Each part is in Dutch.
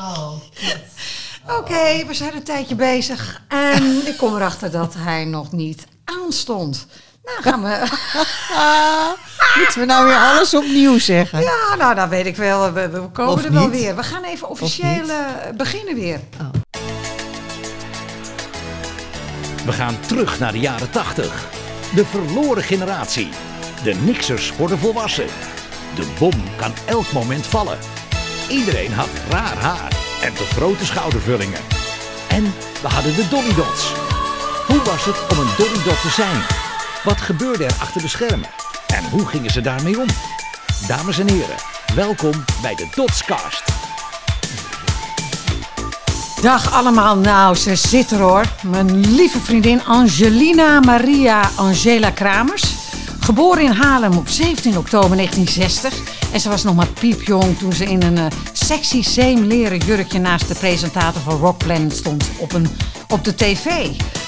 Oh, Oké, we zijn een tijdje bezig. En ik kom erachter dat hij nog niet aanstond. Nou, gaan we... Moeten we nou weer alles opnieuw zeggen? Ja, nou, dat weet ik wel. We, we komen Of er wel niet. weer. We gaan even officieel beginnen weer. We gaan terug naar de jaren 80. De verloren generatie. De niksers worden volwassen. De bom kan elk moment vallen. Iedereen had raar haar en te grote schoudervullingen. En we hadden de Dolly Dots. Hoe was het om een Dolly Dot te zijn? Wat gebeurde er achter de schermen? En hoe gingen ze daarmee om? Dames en heren, welkom bij de Dotscast. Dag allemaal. Nou, ze zit er hoor. Mijn lieve vriendin Angelina Maria Angela Kramers. Geboren in Haarlem op 17 oktober 1960. En ze was nog maar piepjong toen ze in een eh, sexy zeemleren jurkje naast de presentator van Rock Planet stond op, een, op de tv.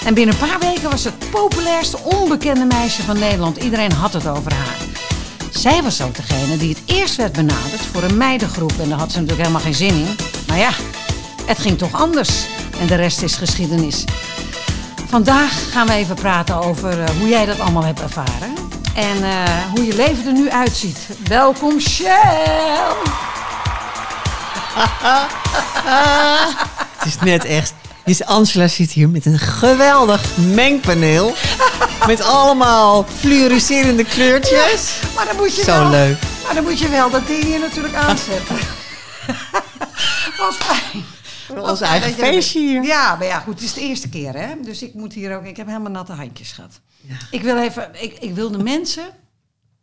En binnen een paar weken was ze het populairste onbekende meisje van Nederland. Iedereen had het over haar. Zij was ook degene die het eerst werd benaderd voor een meidengroep. En daar had ze natuurlijk helemaal geen zin in. Maar ja, het ging toch anders. En de rest is geschiedenis. Vandaag gaan we even praten over eh, hoe jij dat allemaal hebt ervaren. En eh, hoe je leven er nu uitziet. Welkom, Shell! Het is net echt. Dus Angela zit hier met een geweldig mengpaneel. met allemaal fluoriserende kleurtjes. Maar dan moet je Zo wel, leuk. Maar dan moet je wel dat ding hier natuurlijk aanzetten. Wat fijn. Ons eigen feestje hier. Ja, maar ja, goed, het is de eerste keer, hè? Dus ik moet hier ook. Ik heb helemaal natte handjes gehad. Ik wil even. Ik, ik wil de mensen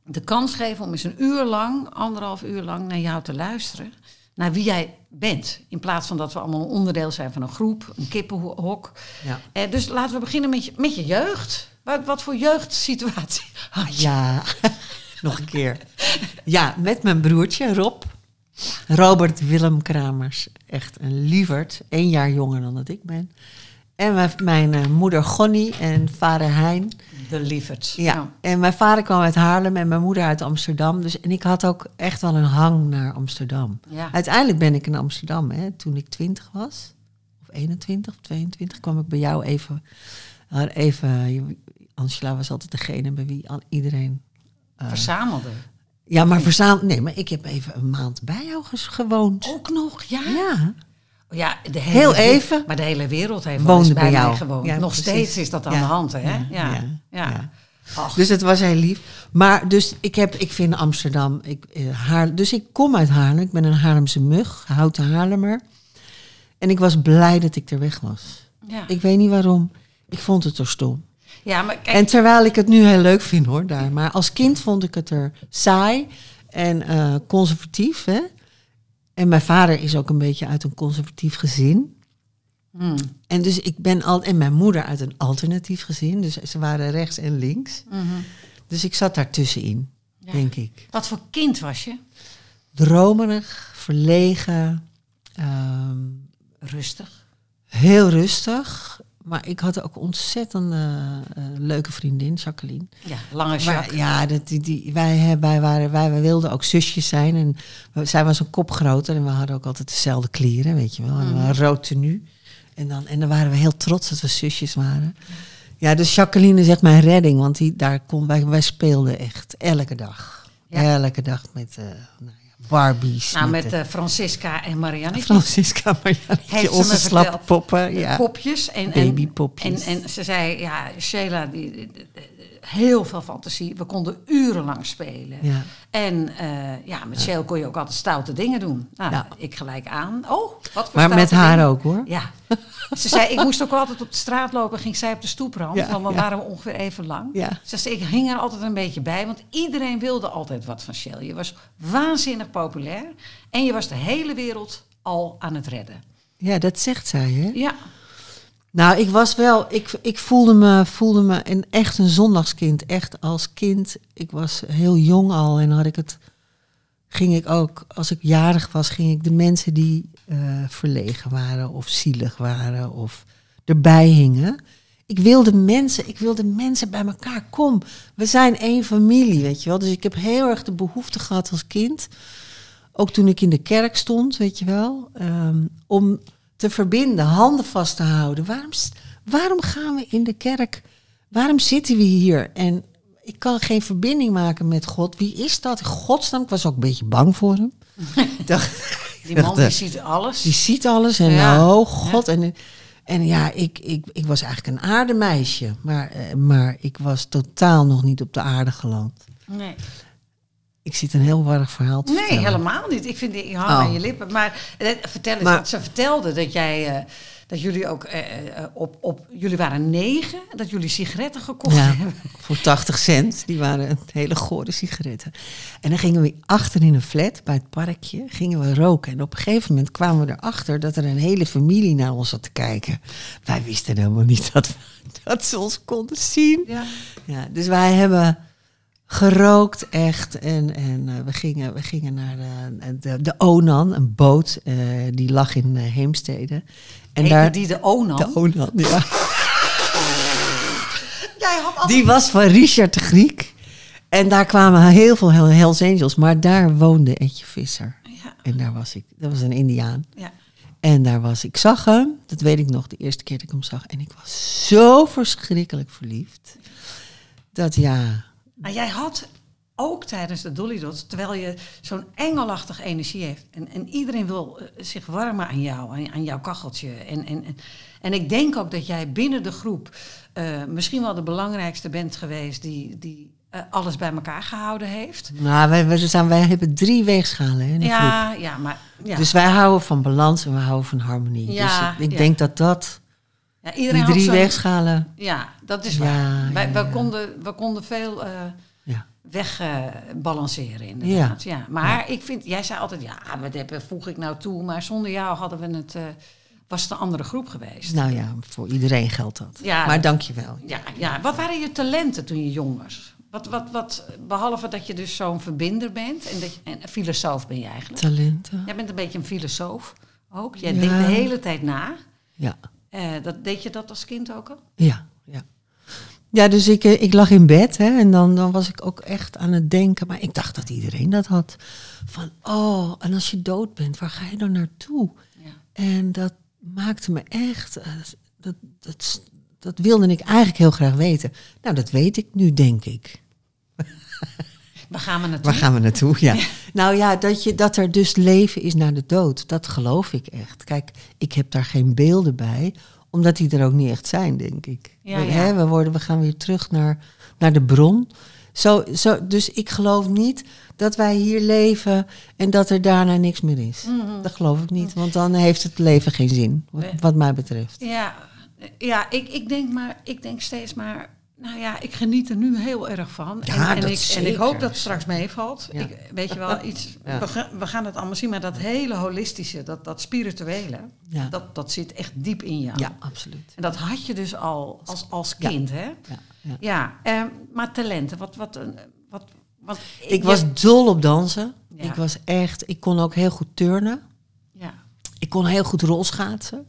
de kans geven om eens een uur lang, anderhalf uur lang, naar jou te luisteren. Naar wie jij bent. In plaats van dat we allemaal een onderdeel zijn van een groep, een kippenhok. Ja. Eh, dus laten we beginnen met je, met je jeugd. Wat, wat voor jeugdsituatie had je? Ja, nog een keer. Ja, met mijn broertje Rob. Robert Willem Kramers. Echt een lieverd. Eén jaar jonger dan dat ik ben. En mijn, mijn eh, moeder Gonnie en vader Hein. De lieverds. Ja. En mijn vader kwam uit Haarlem en mijn moeder uit Amsterdam. Dus, en ik had ook echt wel een hang naar Amsterdam. Ja. Uiteindelijk ben ik in Amsterdam. Hè, toen ik 20 was, of 21 of 22, kwam ik bij jou even. eh, even Angela was altijd degene bij wie iedereen. eh, Verzamelde. ja, maar verzameld. Nee, maar ik heb even een maand bij jou gewoond. Ook nog, ja? Ja. Ja, de hele Heel even. Maar de hele wereld heeft Woonde bij bij mij jou. gewoond. Ja, nog precies. steeds is dat aan Ja, de hand, hè? ja, Ja, Dus het was heel lief. Maar dus ik, heb, ik vind Amsterdam. Ik, eh, Haar, dus ik kom uit Haarlem. Ik ben een Haarlemse mug, houten Haarlemmer. En ik was blij dat ik er weg was. ja. Ik weet niet waarom. Ik vond het er stom. ja, maar kijk, En terwijl ik het nu heel leuk vind hoor, daar. Maar als kind vond ik het er saai en eh, conservatief. Hè? En mijn vader is ook een beetje uit een conservatief gezin. hmm, En dus ik ben al. En mijn moeder uit een alternatief gezin. Dus ze waren rechts en links. mhm. Dus ik zat daar tussenin, Ja. denk ik. wat voor kind was je? Dromerig, verlegen, ehm, Rustig. heel rustig. Maar ik had ook ontzettend eh, leuke vriendin, Jacqueline. Ja, lange Jacques. ja, dat, die, die, wij, hebben- wij, waren, wij, wij wilden ook zusjes zijn. En we- zij was een kop groter en we hadden ook altijd dezelfde kleren, weet je wel. En een rood tenue. En dan, en dan waren we heel trots dat we zusjes waren. Ja, dus Jacqueline is echt mijn redding, want die, daar kon, wij, wij speelden echt elke dag. Ja. Elke dag met eh, nou Barbies. Nou, met eh, Francisca en Marianne. Francisca ze onze me slappe verteld. poppen. Ja. Popjes. En, en, Babypopjes. En, en ze zei, ja, Sheila, die- heel veel fantasie. We konden urenlang spelen. Ja. En eh, ja, met Shell kon je ook altijd stoute dingen doen. Nou, Ja. ik gelijk aan. Oh, wat voor Maar met haar dingen. ook hoor. Ja. Ze zei, ik moest ook altijd op de straat lopen. Ging zij op de stoeprand, Ja, want dan waren we ongeveer even lang. Ja. Ze zei, ik hing er altijd een beetje bij. Want iedereen wilde altijd wat van Shell. Je was waanzinnig populair. En je was de hele wereld al aan het redden. Ja, dat zegt zij hè. Ja. Nou, ik was wel, ik, ik voelde me, voelde me een, echt een zondagskind. Echt als kind. Ik was heel jong al en had ik het, ging ik ook, als ik jarig was, ging ik de mensen die eh, verlegen waren of zielig waren of erbij hingen. Ik wilde mensen, ik wilde mensen bij elkaar. Kom, we zijn één familie, weet je wel. Dus ik heb heel erg de behoefte gehad als kind ook toen ik in de kerk stond, weet je wel, ehm, om te verbinden, handen vast te houden. Waarom, waarom gaan we in de kerk? Waarom zitten we hier? En ik kan geen verbinding maken met God. Wie is dat? Godsnaam, ik was ook een beetje bang voor hem. Dacht, Die man die ziet alles. die ziet alles en Ja. oh god. En, en ja, ik, ik, ik was eigenlijk een aardemeisje. Maar, eh, maar ik was totaal nog niet op de aarde geland. Nee. Ik zit een heel warrig verhaal te Nee, vertellen. helemaal niet. Ik vind ik hang Oh. aan je lippen. Maar eh, vertel eens, Maar- wat ze vertelde dat jij, eh, dat jullie ook eh, eh, op, op, jullie waren negen, dat jullie sigaretten gekocht Ja, hebben. voor 80 cent. Die waren hele gore sigaretten. En dan gingen we achter in een flat bij het parkje, gingen we roken. En op een gegeven moment kwamen we erachter dat er een hele familie naar ons zat te kijken. Wij wisten helemaal niet dat, dat ze ons konden zien. Ja. Ja, dus wij hebben gerookt echt. En, en eh, we, gingen, we gingen naar de, de, de Onan, een boot eh, die lag in eh, Heemstede. En Heette daar, die de Onan? de Onan, ja. Jij had al... Die was van Richard de Griek. En daar kwamen heel veel Hell- Hells Angels. Maar daar woonde Etje Visser. Ja, En daar was ik. Dat was een Indiaan. ja. En daar was ik. zag hem. Dat weet ik nog. De eerste keer dat ik hem zag. En ik was zo verschrikkelijk verliefd. Dat ja. Maar jij had ook tijdens de Dolly Dots, terwijl je zo'n engelachtige energie heeft. En, en iedereen wil eh, zich warmen aan jou, aan, aan jouw kacheltje. En, en, en, en ik denk ook dat jij binnen de groep eh, misschien wel de belangrijkste bent geweest die, die eh, alles bij elkaar gehouden heeft. Nou, wij, wij, zijn, wij hebben drie weegschaalen hè, in de groep. Ja, ja, maar ja. Dus wij houden van balans en we houden van harmonie. Ja, dus ik, ik ja. denk dat dat, ja, iedereen had drie zo'n- weegschaalen. Ja, dat is waar. wij, ja, wij ja. Konden, we konden veel eh Ja. wegbalanceren inderdaad. Ja. Maar ik vind, jij zei altijd, ja, wat heb, voeg ik nou toe? Maar zonder jou hadden we het, eh, was het een andere groep geweest. Nou ja, voor iedereen geldt dat. Ja, maar dat- dankjewel. Ja, ja, wat waren je talenten toen je jong was? Wat, wat, wat, behalve dat je dus zo'n verbinder bent en, dat je, en een filosoof ben je eigenlijk. Talenten. Jij bent een beetje een filosoof ook. Jij Ja. denkt de hele tijd na. Ja. Eh, dat, deed je dat als kind ook al? Ja, ja. Ja, dus ik, eh, ik lag in bed hè, en dan, dan was ik ook echt aan het denken. Maar ik dacht dat iedereen dat had. Van, oh, en als je dood bent, waar ga je dan naartoe? Ja. En dat maakte me echt, eh, dat, dat, dat wilde ik eigenlijk heel graag weten. Nou, dat weet ik nu, denk ik. Waar gaan we naartoe? Waar gaan we naartoe? Ja. Nou ja, dat, je, dat er dus leven is na de dood, dat geloof ik echt. Kijk, ik heb daar geen beelden bij, omdat die er ook niet echt zijn, denk ik. Ja, we, ja. Hè, we, worden, we gaan weer terug naar, naar de bron. Zo, zo, dus ik geloof niet dat wij hier leven en dat er daarna niks meer is. Mhm. Dat geloof ik niet, want dan heeft het leven geen zin, wat, wat mij betreft. Ja, ja ik, ik, denk maar, ik denk steeds maar. Nou ja, ik geniet er nu heel erg van. Ja, en, en, ik, en ik hoop dat het straks meevalt. Ja. Ik, weet je wel, iets, Ja. we, gaan, we gaan het allemaal zien, maar dat hele holistische, dat, dat spirituele, dat, dat zit echt diep in jou. Ja, absoluut. En dat had je dus al als, als kind, hè? Ja, ja. Ja, ehm, maar talenten, wat, wat, een- wat, wat Ik je- was dol op dansen. Ik was echt, ik kon ook heel goed turnen. Ja, Ik kon heel goed rolschaatsen.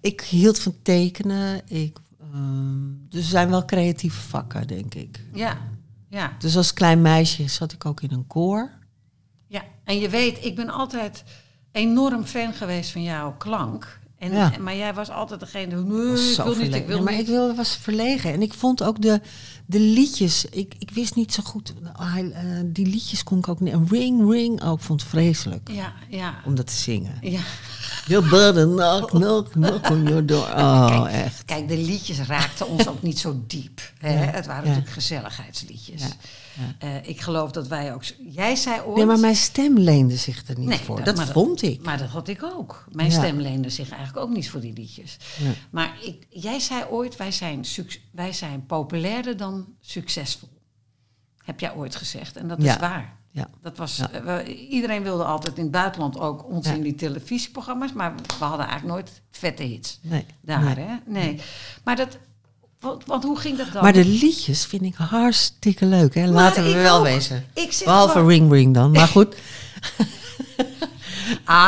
Ik hield van tekenen. Ik, ehm, dus er zijn wel creatieve vakken, denk ik. ja, ja. Dus als klein meisje zat ik ook in een koor. Ja, en je weet, ik ben altijd enorm fan geweest van jouw klank. En, Ja. Maar jij was altijd degene die, nee, Was ik zo wil niet, ik wil Ja, maar niet. ik wilde, was verlegen. En ik vond ook de, de liedjes, ik, ik wist niet zo goed. hij, eh, die liedjes kon ik ook niet. En Ring, ring, ook, vond vreselijk Ja, ja, om dat te zingen. ja. Your brother knock, knock, knock on your door. Oh, Kijk, echt. Kijk, de liedjes raakten ons ook niet zo diep. Hè? Ja, Het waren ja. natuurlijk gezelligheidsliedjes. Eh, ik geloof dat wij ook... Jij zei ooit... Nee, maar mijn stem leende zich er niet Nee, voor. dat- vond ik. Maar dat had ik ook. Mijn stem leende zich eigenlijk ook niet voor die liedjes. Ja. Maar ik, jij zei ooit, wij zijn, wij zijn populairder dan succesvol. Heb jij ooit gezegd. En dat Ja. is waar. Ja. Dat was, Ja. eh, we- iedereen wilde altijd in het buitenland ook ons Ja. in die televisieprogramma's. Maar we hadden eigenlijk nooit vette hits Nee. daar. nee. Hè? Nee. Maar dat... Want, want hoe ging dat dan? Maar de liedjes vind ik hartstikke leuk, hè? Maar Laten we wel ook. wezen. Ik zit Behalve gewoon- Ring Ring dan. Maar goed,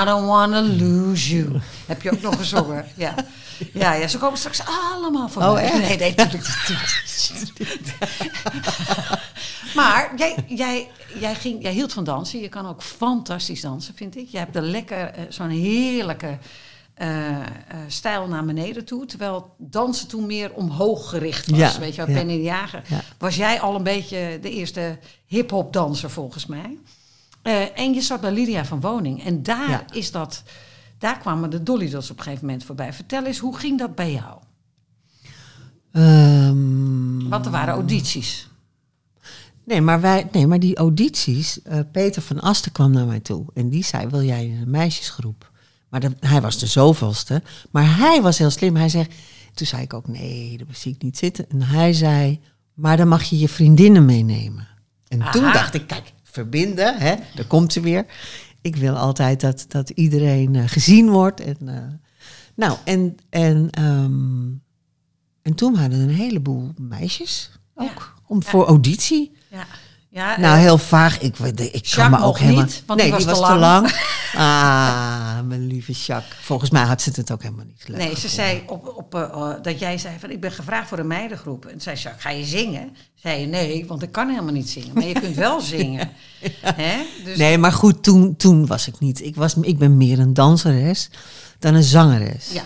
I don't wanna lose you. Heb je ook nog gezongen? Ja. Ja, ja, ze komen straks allemaal voorbij. Oh, echt? Nee, nee, natuurlijk. Maar jij, jij, jij, ging, jij hield van dansen. Je kan ook fantastisch dansen, vind ik. Je hebt een lekker, eh, zo'n heerlijke eh, eh, stijl naar beneden toe. Terwijl dansen toen meer omhoog gericht was. Ja, Weet je wel, ja. Penny de Jager. Ja. Was jij al een beetje de eerste hip-hop danser volgens mij. En je zat bij Lydia van Woning. En daar Ja. is dat. Daar kwamen de Dolly Dots op een gegeven moment voorbij. Vertel eens, hoe ging dat bij jou? Ehm, Want er waren audities. Nee, maar wij, nee, maar die audities. eh, Peter van Asten kwam naar mij toe. En die zei: Wil jij in een meisjesgroep? Maar hij was de zoveelste. Maar hij was heel slim. Hij zegt. Toen zei ik ook: Nee, dat zie ik niet zitten. En hij zei: Maar dan mag je je vriendinnen meenemen. En toen dacht ik: Kijk, verbinden, hè? Daar komt ze weer. Ik wil altijd dat, dat iedereen eh, gezien wordt. En, eh, nou, en, en, ehm, en toen waren er een heleboel meisjes ook. Om, Voor auditie. Ja. Ja, Nou, eh, heel vaag. Ik, ik kan me ook helemaal... niet, want nee, die was te te lang. Ah, mijn lieve Jacques. Volgens mij had ze het ook helemaal niet leuk Nee, ze zei op, op, eh, eh, dat jij zei van ik ben gevraagd voor een meidengroep. En zei Jacques, ga je zingen? Zei je nee, want ik kan helemaal niet zingen. Maar je kunt wel zingen. Hè? Dus, Nee, maar goed, toen, toen was ik niet. Ik, was, ik ben meer een danseres dan een zangeres. Ja,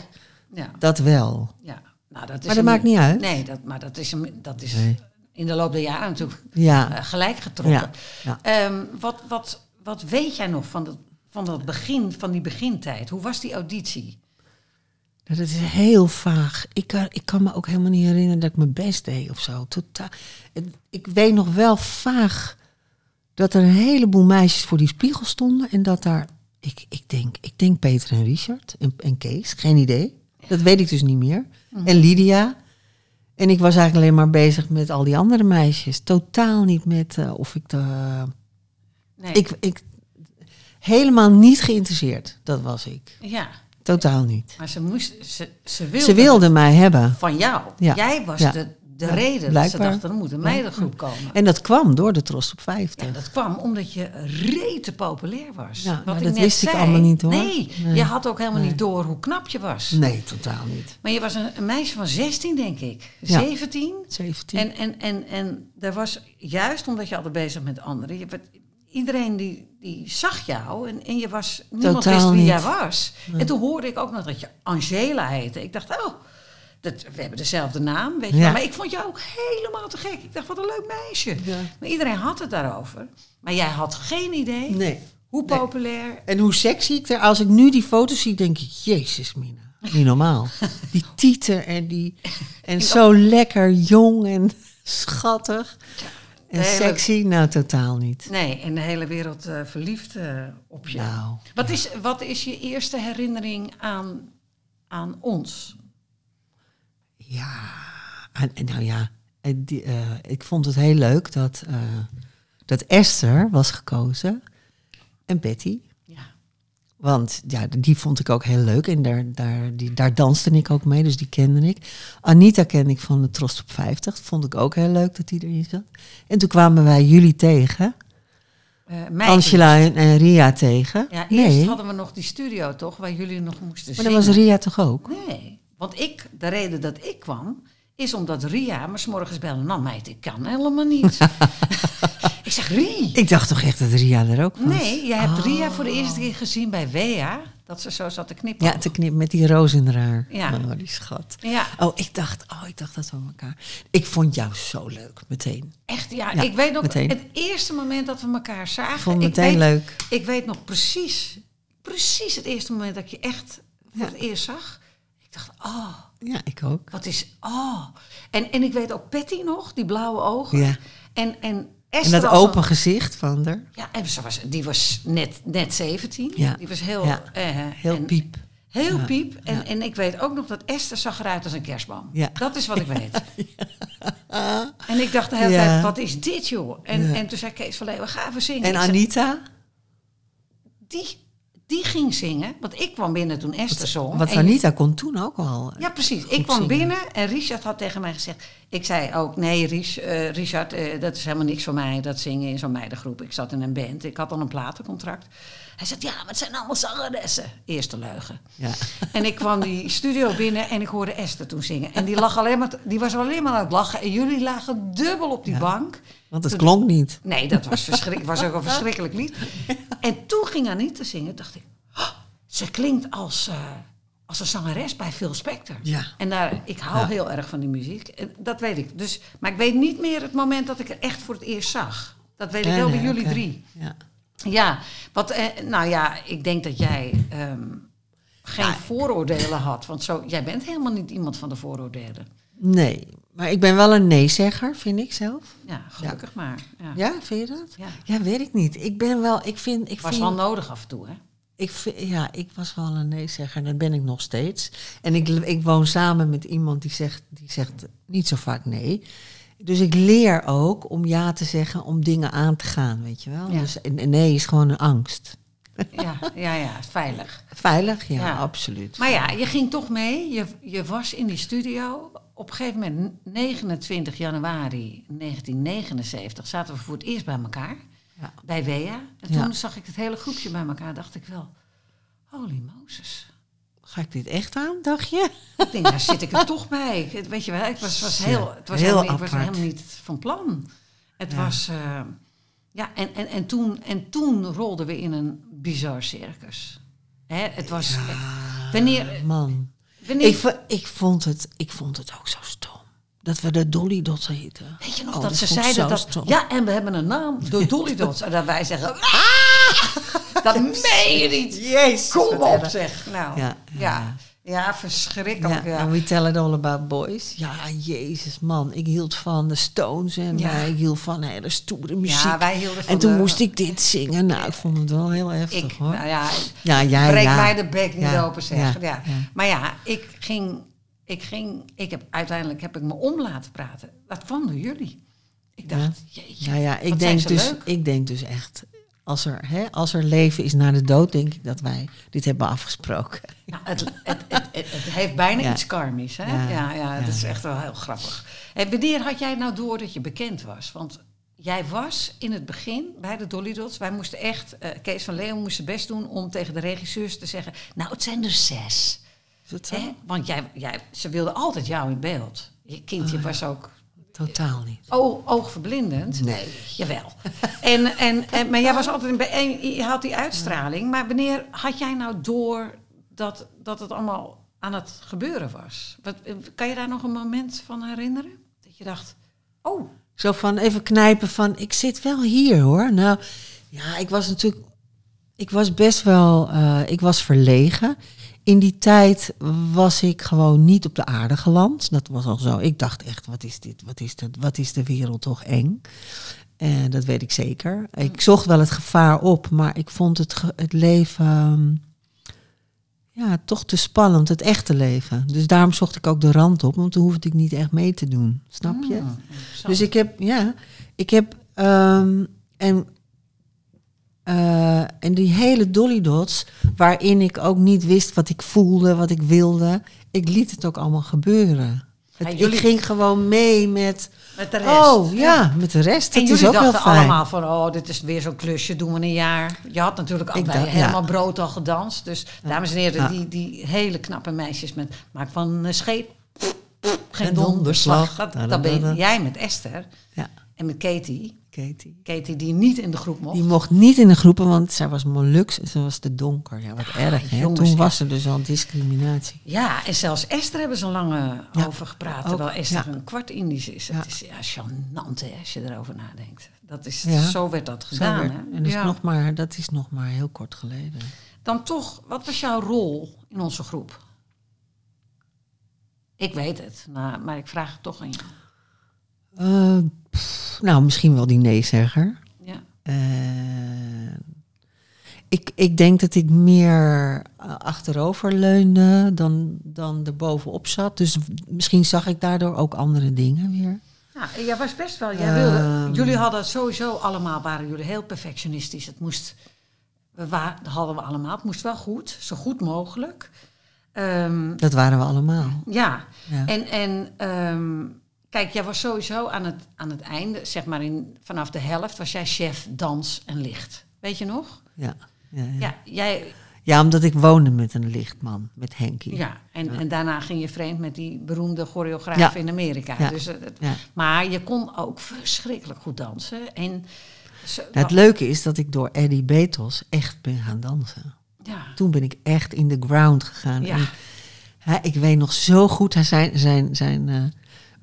ja, Dat wel. ja. Nou, dat is dat een- maakt niet uit. Nee, dat, maar dat is, een, dat is Nee. In de loop der jaren natuurlijk Ja. eh, gelijk getrokken. Ja, ja. Ehm, wat, wat, wat weet jij nog van dat, van dat begin, van die begintijd? Hoe was die auditie? Dat is heel vaag. Ik kan, ik kan me ook helemaal niet herinneren dat ik mijn best deed of zo. Totaal. Ik weet nog wel vaag dat er een heleboel meisjes voor die spiegel stonden. En dat daar, ik, ik, denk, ik denk Peter en Richard en, en Kees, geen idee. Dat weet ik dus niet meer. En Lydia. En ik was eigenlijk alleen maar bezig met al die andere meisjes. Totaal niet met eh, of ik de. Nee. Ik, ik, helemaal niet geïnteresseerd. Dat was ik. Ja, Totaal niet. maar ze, moest, ze, ze wilde, Ze wilden mij hebben. van jou. Ja. Jij was Ja. de, de Ja, reden dat ze dachten, er moet een meidengroep komen. En dat kwam door de Trost op 50. Ja, dat kwam omdat je rete populair was. Ja, Wat ik dat net wist ik zei. allemaal niet, hoor. Nee, Nee. je had ook helemaal Nee. niet door hoe knap je was. Nee, totaal niet. Maar je was een, een meisje van 16, denk ik. Ja. 17. 17. En, en, en, en daar was juist omdat je altijd bezig met anderen. Je, iedereen die, die zag jou en, en je was. Niemand Totaal wist wie niet. jij was. En toen hoorde ik ook nog dat je Angela heette. Ik dacht, oh, dat, we hebben dezelfde naam. Weet je Ja. wel. Maar ik vond jou ook helemaal te gek. Ik dacht, wat een leuk meisje. Ja. Maar iedereen had het daarover. Maar jij had geen idee nee. hoe Nee. populair. En hoe sexy ik er... Als ik nu die foto's zie, denk ik... Jezus, Mina. Niet normaal. Die tieten en die... En zo lekker jong en schattig. En hele- sexy? Nou, totaal niet. Nee, en de hele wereld eh, verliefd eh, op je. Nou, Wat is, wat is je eerste herinnering aan, aan ons? Ja. En, en nou ja, die, eh, ik vond het heel leuk dat, eh, dat Esther was gekozen. En Betty. Ja. Want ja, die vond ik ook heel leuk. En daar, daar, die, daar danste ik ook mee, dus die kende ik. Anita kende ik van de Trost op 50. Vond ik ook heel leuk dat die erin zat. En toen kwamen wij jullie tegen. Eh, Angela en, en Ria tegen. Ja, eerst nee, hadden we nog die studio toch, waar jullie nog moesten maar zingen. dat was Ria toch ook? Nee, want ik, de reden dat ik kwam, is omdat Ria me 's morgens belde. Nou meid, ik kan helemaal niet. ik zeg, Rie. Ik dacht toch echt dat Ria er ook was? Nee, jij hebt Oh. Ria voor de eerste keer gezien bij Wea. Dat ze zo zat te knippen. Ja, te knip met die roos in haar. Ja. Oh, die schat. Ja, Oh, ik dacht, oh, ik dacht dat we elkaar. Ik vond jou zo leuk, meteen. echt. Ja, Ja, ik weet nog meteen. het eerste moment dat we elkaar zagen. Ik vond het ik meteen weet, leuk. Ik weet nog precies, precies het eerste moment dat ik je echt voor Ja. het eerst zag. Ik dacht, oh, Ja, ik ook. Wat is. Oh. En, en ik weet ook Patty nog, die blauwe ogen. Ja. En, en En Esther. dat was open gezicht van haar. ja, en ze was, die was net, net 17. Ja. Die was heel. Ja. eh, Heel en- piep. Heel Ja. piep. En, en ik weet ook nog dat Esther zag eruit als een kerstboom. Ja. Dat is wat ik weet. En ik dacht de hele tijd, wat is dit joh? En, en toen zei Kees van Leeuwen, ga even zingen. En zei, Anita? die, die ging zingen. Want ik kwam binnen toen Esther zong. Want En- Anita kon toen ook al. Ja, precies. Ik kwam zingen. binnen en Richard had tegen mij gezegd... Ik zei ook, nee Ries, eh, Richard, eh, dat is helemaal niks voor mij, dat zingen in zo'n meidengroep. Ik zat in een band, ik had al een platencontract. Hij zegt, ja, maar het zijn allemaal zangeressen. Eerste leugen. Ja. En ik kwam die studio binnen en ik hoorde Esther toen zingen. En die, lag alleen maar, die was alleen maar aan het lachen. En jullie lagen dubbel op die Ja. bank. Want het klonk niet. Nee, dat was, verschrik, was ook een verschrikkelijk lied. En toen ging Anita zingen. dacht ik, "Oh, ze klinkt als, eh, als een zangeres bij Phil Spector. Ja. En daar, ik hou Ja. heel erg van die muziek. En Dat weet ik. Dus, maar ik weet niet meer het moment dat ik er echt voor het eerst zag. Dat weet ik wel nee, bij jullie drie. Ja. Ja, wat, eh, nou ja, ik denk dat jij ehm, geen vooroordelen had. Want zo, jij bent helemaal niet iemand van de vooroordelen. Nee, maar ik ben wel een nee-zegger, vind ik zelf. Ja, gelukkig maar. Ja. Ja, vind je dat? Ja. Ja, weet ik niet. Ik ben wel, ik vind... Ik Was vind, wel nodig af en toe, hè? Ik vind, ja, ik was wel een nee-zegger en dat ben ik nog steeds. En ik, ik woon samen met iemand die zegt, die zegt niet zo vaak nee. Dus ik leer ook om ja te zeggen, om dingen aan te gaan, weet je wel. Ja. Dus nee is gewoon een angst. Ja, ja, ja, veilig. Veilig, ja, Ja. absoluut. Maar ja, je ging toch mee. Je, je was in die studio. Op een gegeven moment, 29 januari 1979, zaten we voor het eerst bij elkaar. Ja. Bij Wea. En toen zag ik het hele groepje bij elkaar. dacht ik wel, holy Moses. Ga ik dit echt aan, dacht je? Ik denk, daar zit ik er toch bij. Weet je wel, ik was, was heel, het was heel helemaal, ik was helemaal niet van plan. Het Ja. was, eh, ja, en, en, en, toen, en toen rolden we in een bizar circus. Hè, het was, het- wanneer, Man. wanneer Ik, ik, vond het, ik vond het ook zo stom. Dat we de Dolly Dots heten. Weet je nog Oh, dat ze zeiden dat... stom. Ja, en we hebben een naam, de Dolly Dots. En dat wij zeggen... "Ah!" Dat meen je niet. Jezus. Kom op, erg. zeg. Nou, Ja, ja. verschrikkelijk. Ja, we tell it all about boys. Ja, jezus man. Ik hield van de Stones en Ja. ik hield van hele stoere muziek. Ja, wij hielden van en toen de- moest ik dit zingen. Nou, ik vond het wel heel heftig Ik, hoor. nou ja, ja, jij breek mij de bek niet open, zeg. ja. Maar ja, ik ging... Ik ging... Ik heb, uiteindelijk heb ik me om laten praten. Dat kwam door jullie. Ik dacht, jeetje, Ja, ja, ik denk, dus, leuk. ik denk dus echt, als er, hè, als er leven is na de dood, denk ik dat wij dit hebben afgesproken. Nou, het, het, het, het, heeft bijna Ja. iets karmisch, hè? Ja. Ja, ja, dat Ja. is echt wel heel grappig. En wanneer had jij nou door dat je bekend was? Want jij was in het begin bij de Dolly Dots. Wij moesten echt, eh, Kees van Leeuwen moest zijn best doen om tegen de regisseurs te zeggen... Nou, het zijn er zes. Is dat zo? Hè? Want jij, jij, ze wilden altijd jou in beeld. Je kindje was ook Totaal niet. oog, oogverblindend. Nee. Jawel. En, en, en, maar jij was altijd een je had die uitstraling. Maar wanneer had jij nou door dat, dat het allemaal aan het gebeuren was? Wat, kan je daar nog een moment van herinneren? Dat je dacht, oh, Zo van even knijpen van, ik zit wel hier hoor. Nou, ja, ik was natuurlijk, ik was best wel, eh, ik was verlegen. In die tijd was ik gewoon niet op de aarde geland. Dat was al zo. Ik dacht echt, wat is dit? Wat is, dit? Wat is de wereld toch eng? En dat weet ik zeker. Ik zocht wel het gevaar op, maar ik vond het, het leven ehm, ja, toch te spannend, het echte leven. Dus daarom zocht ik ook de rand op, want toen hoefde ik niet echt mee te doen. Snap je? Zo. Dus ik heb, ja, ik heb, ehm, en, eh, en die hele Dolly Dots, waarin ik ook niet wist wat ik voelde, wat ik wilde, ik liet het ook allemaal gebeuren. Het- jullie- Ik ging gewoon mee met, met de rest. oh ja, met de rest. En Dat jullie is ook heel dachten fijn. allemaal van, oh, dit is weer zo'n klusje, doen we een jaar. Je had natuurlijk al Ik bij dacht, helemaal ja. brood al gedanst. Dus dames en heren, die, die hele knappe meisjes met maak van een scheep geen donderslag. donderslag. Dat, dat ben jij met Esther Ja, en met Katie. Katie. Katie die niet in de groep mocht. Die mocht niet in de groepen, want zij was Molux en ze was te donker. Ja, wat erg. Hè? jongens, Toen ja. was er dus al discriminatie. Ja, en zelfs Esther hebben ze lang Ja, over gepraat. Terwijl Esther ja. een kwart Indisch is. Ja. Het is ja, gênant hè, als je erover nadenkt. Dat is, Ja. Zo werd dat gedaan. werd- hè? En dat is, Ja. nog maar, dat is nog maar heel kort geleden. Dan toch, wat was jouw rol in onze groep? Ik weet het, nou, maar ik vraag het toch aan jou. Eh, pff, nou, misschien wel die nee-zegger. Ja. Eh, ik, ik denk dat ik meer eh, achterover leunde dan, dan er bovenop zat. Dus misschien zag ik daardoor ook andere dingen weer. Nou, jij was best wel, jij wilde, Ehm. jullie hadden sowieso allemaal, waren jullie heel perfectionistisch. Het moest, we hadden we allemaal, het moest wel goed, zo goed mogelijk. Ehm, Dat waren we allemaal. ja, Ja. en, en ehm, kijk, jij was sowieso aan het, aan het einde, zeg maar in, vanaf de helft, was jij chef dans en licht. Weet je nog? Ja. Ja, ja. Ja, jij, Ja, omdat ik woonde met een lichtman, met Henkie. ja. En, en daarna ging je vreemd met die beroemde choreograaf in Amerika. Ja. Dus, eh, het-. Maar je kon ook verschrikkelijk goed dansen. En zo- Nou, het leuke is dat ik door Eddie Betos echt ben gaan dansen. ja. Toen ben ik echt in de ground gegaan. Ja. En, hè, ik weet nog zo goed, hij zijn, zijn, zijn eh,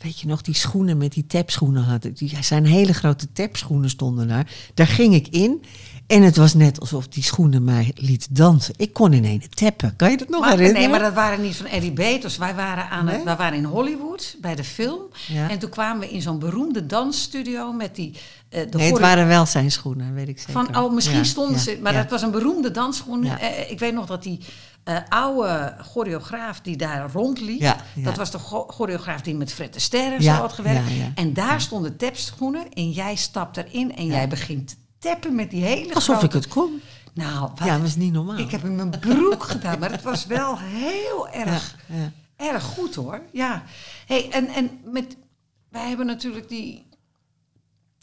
weet je nog, die schoenen met die tapschoenen had. Die, zijn hele grote tapschoenen stonden daar. Daar ging ik in en het was net alsof die schoenen mij liet dansen. Ik kon in ene tappen. Kan je dat nog Maar, herinneren? nee, maar dat waren niet van Eddie Betos. Wij waren, aan het, Nee? wij waren in Hollywood bij de film. Ja. En toen kwamen we in zo'n beroemde dansstudio met die... eh, de nee, het waren wel zijn schoenen, weet ik zeker. Van, oh, misschien Ja, stonden ja, ze... Maar dat was een beroemde dansschoen. Eh, ik weet nog dat die eh, oude choreograaf die daar rondliep... Ja, ja. dat was de cho- choreograaf die met Fred Astaire en Ja, zo had gewerkt. En daar stonden tapschoenen en jij stapt erin... en jij begint te tappen met die hele Alsof grote... ik het kon. Nou, wat- Ja, dat was niet normaal. ik heb in mijn broek gedaan, maar het was wel heel erg, Ja, ja. erg goed hoor. Ja. Hey, en, en met, wij hebben natuurlijk die.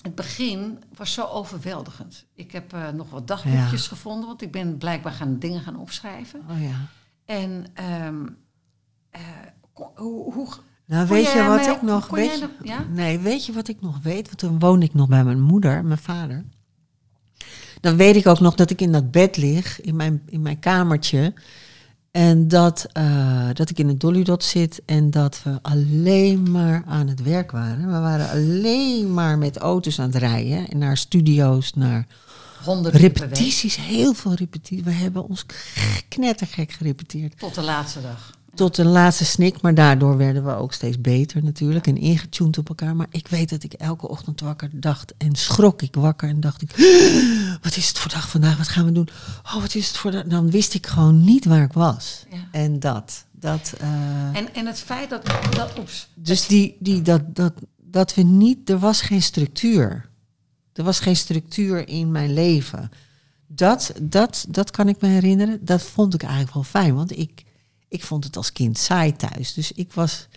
Het begin was zo overweldigend. Ik heb eh, nog wat dagboekjes gevonden, want ik ben blijkbaar gaan dingen gaan opschrijven. Oh ja. En ehm, eh, hoe, hoe. Nou, weet je wat mij- ik nog weet? ja? Nee, weet je wat ik nog weet? Want toen woonde ik nog bij mijn moeder, mijn vader. Dan weet ik ook nog dat ik in dat bed lig, in mijn, in mijn kamertje. En dat, eh, dat ik in het Dollydot zit en dat we alleen maar aan het werk waren. We waren alleen maar met auto's aan het rijden. En naar studio's, naar Honderden repetities. Heel veel repetities. We hebben ons knettergek gerepeteerd. Tot de laatste dag. Tot de laatste snik, maar daardoor werden we ook steeds beter natuurlijk en ingetuned op elkaar. Maar ik weet dat ik elke ochtend wakker dacht en schrok ik wakker en dacht ik, wat is het voor dag vandaag, wat gaan we doen? Oh, wat is het voor dag? Dan wist ik gewoon niet waar ik was. Ja. En dat, dat, eh, En, en het feit dat. dat oeps, dus die, die, dat, dat, dat we niet, er was geen structuur. Er was geen structuur in mijn leven. Dat, dat, dat kan ik me herinneren. Dat vond ik eigenlijk wel fijn, want ik, ik vond het als kind saai thuis. Dus ik was,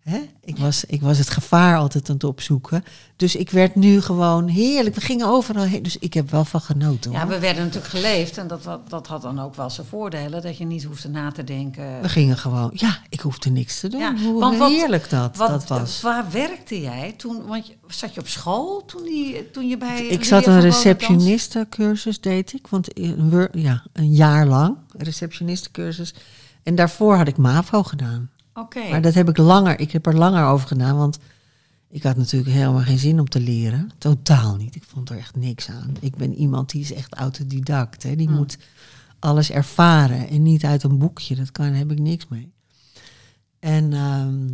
hè, ik, was, ik was het gevaar altijd aan het opzoeken. Dus ik werd nu gewoon heerlijk. We gingen overal heen. Dus ik heb wel van genoten. Ja, we werden natuurlijk geleefd en dat, dat, dat had dan ook wel zijn voordelen. Dat je niet hoefde na te denken. We gingen gewoon, ja, ik hoefde niks te doen. Ja, Hoe want wat- heerlijk dat, Wat, dat was. Waar werkte jij toen? Want je, zat je op school toen, die, toen je bij. Ik zat een receptionistencursus, deed ik. Want een, ja, een jaar lang, receptionistencursus. En daarvoor had ik MAVO gedaan. Oké. Maar dat heb ik langer, ik heb er langer over gedaan. Want ik had natuurlijk helemaal geen zin om te leren. Totaal niet. Ik vond er echt niks aan. Ik ben iemand die is echt autodidact. Hè. Die moet alles ervaren en niet uit een boekje. Dat kan, daar heb ik niks mee. En ehm,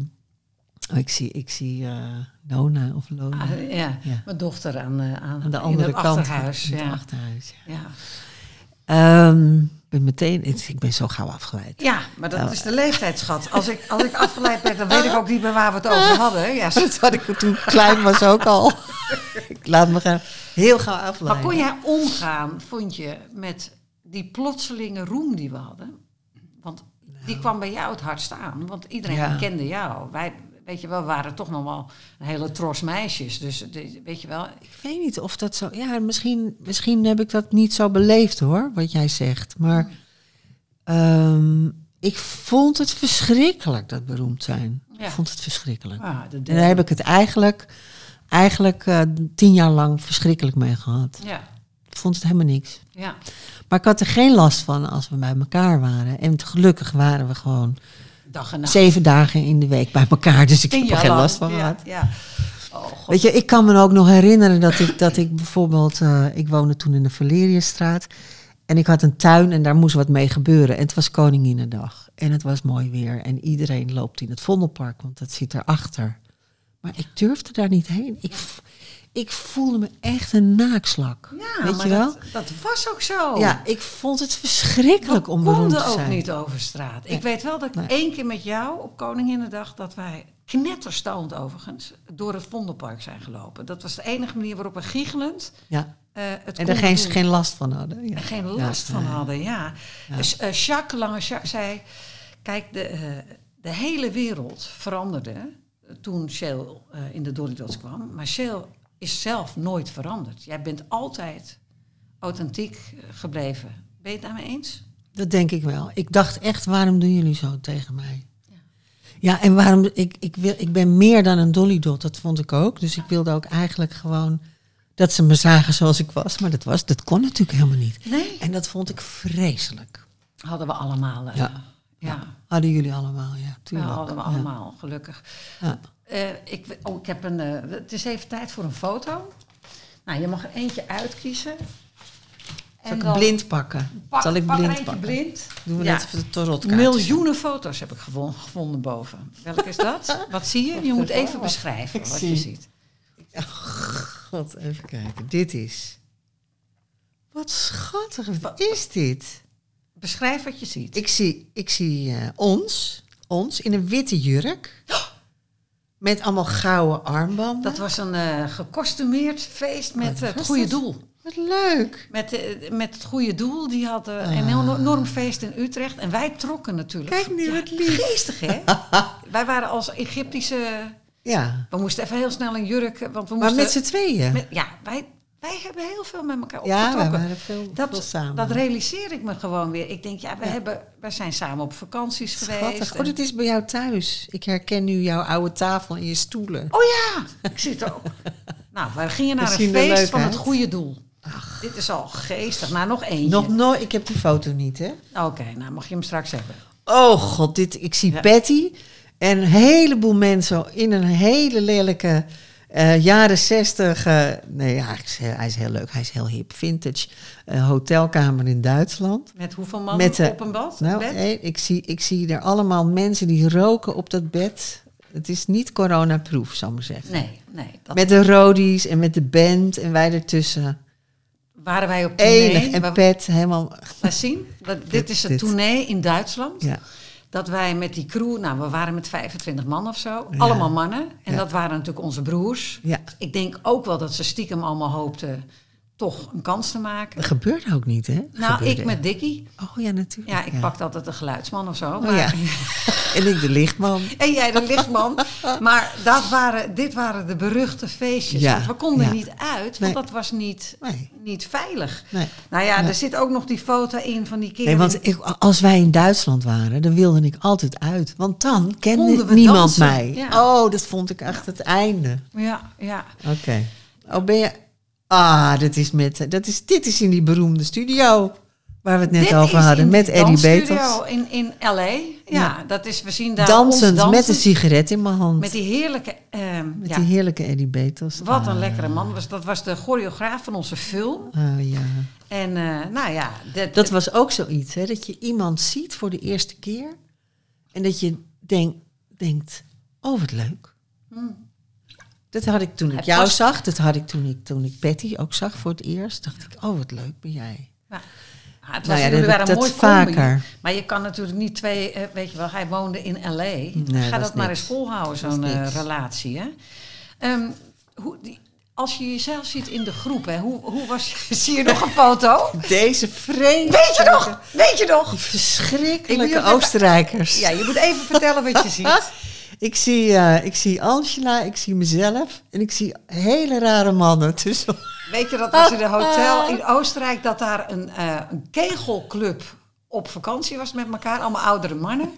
oh, ik zie, ik zie eh, Nona of Lona. Ah, ja, Ja. mijn dochter aan, eh, aan, aan de in andere het kant. achterhuis. in het Ja. achterhuis. ja. Ja. Ehm, ben meteen, ik ben zo gauw afgeleid. ja, maar dat is de leeftijdsschat. Als ik, als ik afgeleid ben, dan weet ik ook niet meer waar we het over hadden. Ja, Dat had ik toen klein was ook al. ik laat me gaan heel gauw afleiden. maar kon jij omgaan, vond je, met die plotselinge roem die we hadden? Want die kwam bij jou het hardst aan. Want iedereen Ja. kende jou. Wij, weet je wel, we waren toch nog wel een hele tros meisjes. Dus weet je wel, Ik weet niet of dat zo... Ja, misschien, misschien heb ik dat niet zo beleefd hoor, wat jij zegt. Maar ehm, ik vond het verschrikkelijk, dat beroemd zijn. Ja. Ik vond het verschrikkelijk. ah, En daar heb ik het eigenlijk, eigenlijk eh, tien jaar lang verschrikkelijk mee gehad. Ja, Ik vond het helemaal niks. ja. Maar ik had er geen last van als we bij elkaar waren. En gelukkig waren we gewoon Dag en nacht. zeven dagen in de week bij elkaar. Dus ik heb er geen last van gehad. Ja. Oh. Weet je, ik kan me ook nog herinneren dat ik, dat ik bijvoorbeeld... eh, ik woonde toen in de Valeriusstraat. En ik had een tuin en daar moest wat mee gebeuren. En het was Koninginnedag. En het was mooi weer. En iedereen loopt in het Vondelpark, want dat zit erachter. Maar ik durfde daar niet heen. Ik, ik voelde me echt een naakslak. ja, Weet je wel? Dat, dat was ook zo. Ja, ik vond het verschrikkelijk We om beroemd konden te ook zijn. niet over straat. Ik weet wel dat ik Nee. één keer met jou op Koninginnedag... dat wij knetterstoond overigens door het Vondelpark zijn gelopen. Dat was de enige manier waarop we giechelend Ja. eh het En er konden geen, doen. geen last van hadden. Ja. geen Ja, last van ja. hadden, ja. Dus eh, Jacques, Lange Jacques zei... Kijk, de, eh, de hele wereld veranderde toen Shell in de Dots kwam. Maar Shell is zelf nooit veranderd. Jij bent altijd authentiek eh, gebleven. Ben je het daarmee eens? Dat denk ik wel. Ik dacht echt, waarom doen jullie zo tegen mij? Ja, en waarom, ik, ik, wil, ik ben meer dan een Dolly Dot, dat vond ik ook. Dus ik wilde ook eigenlijk gewoon dat ze me zagen zoals ik was. Maar dat, was, dat kon natuurlijk helemaal niet. Nee. En dat vond ik vreselijk. Hadden we allemaal. eh, Ja. ja. Hadden jullie allemaal, ja. Ja, Tuurlijk. hadden we Ja. allemaal, gelukkig. Ja. Eh, ik, oh, ik heb een. eh, het is even tijd voor een foto. Nou, je mag er eentje uitkiezen. Zal ik een blind pakken? Pak, Zal ik pak blind pakken? blind. Doen we Ja. net even de. Miljoenen foto's heb ik gevonden, gevonden boven. Welke is dat? Wat zie je? Je moet even beschrijven wat zie. je ziet. God, even kijken. Dit is... Wat schattig. Wat is dit? Beschrijf wat je ziet. Ik zie, ik zie eh, ons, ons in een witte jurk. Met allemaal gouden armbanden. Dat was een eh gekostumeerd feest met Wat eh, het goede dat? doel. Wat leuk. Met, eh, met het goede doel. Die hadden Ah. een heel enorm feest in Utrecht. En wij trokken natuurlijk. Kijk nu, wat lief. Geestig, hè? wij waren als Egyptische... Ja, We moesten even heel snel een jurk... Want we maar moesten, met z'n tweeën. met- Ja, wij, wij hebben heel veel met elkaar ja, we opgetrokken. veel, veel dat, samen. dat realiseer ik me gewoon weer. Ik denk, ja, we, Hebben, we zijn samen op vakanties geweest. En- Oh, dit is bij jou thuis. Ik herken nu jouw oude tafel en je stoelen. Oh ja, ik zie het ook. nou, we gingen naar een feest leuk van het goede doel. Dit is al geestig. Nou, nog eentje. Nog nooit, ik heb die foto niet, hè? Oké, nou mag je hem straks hebben. Oh god, dit, ik zie Ja. Patty en een heleboel mensen in een hele lelijke eh, jaren zestig. eh, nee, ja, hij is, heel, hij is heel leuk. Hij is heel hip. Vintage eh, hotelkamer in Duitsland. Met hoeveel man Met, op een bad? Nou, bed? ik, zie, ik zie er allemaal mensen die roken op dat bed. Het is niet coronaproof, zal ik maar zeggen. Nee, nee. Dat Met de rodies en met de band en wij ertussen. waren wij op Enig tournee. en We- pet, helemaal... Laat zien. Dat, dit is een tournee in Duitsland. Ja. Dat wij met die crew, nou we waren met 25 man of zo. Allemaal mannen. En Ja. dat waren natuurlijk onze broers. Ja. Ik denk ook wel dat ze stiekem allemaal hoopten toch een kans te maken. Dat gebeurt ook niet, hè? Nou, Gebeurde. ik met Dickie. Oh ja, natuurlijk. Ja, ik pakte altijd de geluidsman of zo. Oh, maar, ja. En ik de lichtman. En jij de lichtman. maar dat waren, dit waren de beruchte feestjes. Ja, Want we konden niet uit, want Nee. dat was niet, Nee. niet veilig. Nee. Nou ja, er zit ook nog die foto in van die kerel. Nee, want ik, als wij in Duitsland waren, dan wilde ik altijd uit. Want dan kende niemand dansen, mij. Oh, dat vond ik echt het einde. Ja, ja. Oké. Oh, ben je... Ah, dat is met, dat is, dit is in die beroemde studio waar we het net Dit over hadden. Met die Eddie Betels. In, in L.A. Ja, Ja. dat is, we zien daar Dansend, ons dansen. met een sigaret in mijn hand. Met die heerlijke... ehm, Met ja, die heerlijke Eddie Betels. wat een Ah, lekkere man. Dat was de choreograaf van onze film. ah, ja. En eh, nou ja... Dat, Dat was ook zoiets, hè? Dat je iemand ziet voor de eerste keer. En dat je denk, denkt, oh wat leuk. Dat had ik toen ik. Het jou was- zag. Dat had ik toen ik, toen ik Patty ook zag voor het eerst. Dacht ik, oh wat leuk ben jij. Ja. Ja, het Nou was, ja, jullie dat heb waren ik een dat mooi combi. vaker. Maar je kan natuurlijk niet twee... eh, weet je wel, hij woonde in L.A. dat Ga dat maar niks. eens volhouden, zo'n eh, relatie. Hè? Ehm, hoe, die, als je jezelf ziet in de groep, hè, hoe, hoe was je... Zie je nog een foto? Deze vreemde, Weet je nog? Weet je nog? Moet verschrikkelijke even- Oostenrijkers. Ja, je moet even vertellen wat je ziet. Ik zie, eh, ik zie Angela, ik zie mezelf en ik zie hele rare mannen tussen. Weet je, dat was in een hotel in Oostenrijk, dat daar een, eh, een kegelclub op vakantie was met elkaar. Allemaal oudere mannen.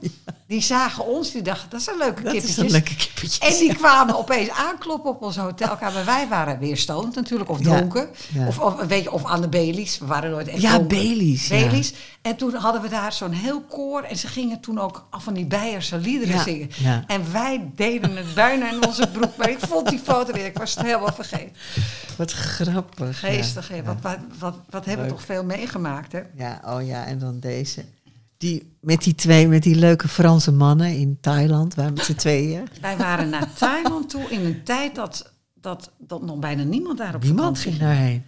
Die zagen ons, die dachten, dat zijn leuke Dat is leuke. En die kwamen opeens aankloppen op onze hotelkamer. Wij waren weer stoned natuurlijk, of dronken. ja. Of, of, weet je, of aan de Baileys. We waren nooit echt Ja, dronken. Baileys. En toen hadden we daar zo'n heel koor. En ze gingen toen ook af van die Beierse liederen zingen. ja. En wij deden het bijna in onze broek. Maar ik vond die foto weer, ik was het helemaal vergeten. Wat grappig. Geestig, hè? Wat, wat, wat, wat hebben we toch veel meegemaakt, hè? Ja, oh ja, en dan deze. Die, met die twee, met die leuke Franse mannen in Thailand, waar met z'n tweeën. Wij waren naar Thailand toe in een tijd dat, dat, dat nog bijna niemand daar op Niemand ging ging. daarheen.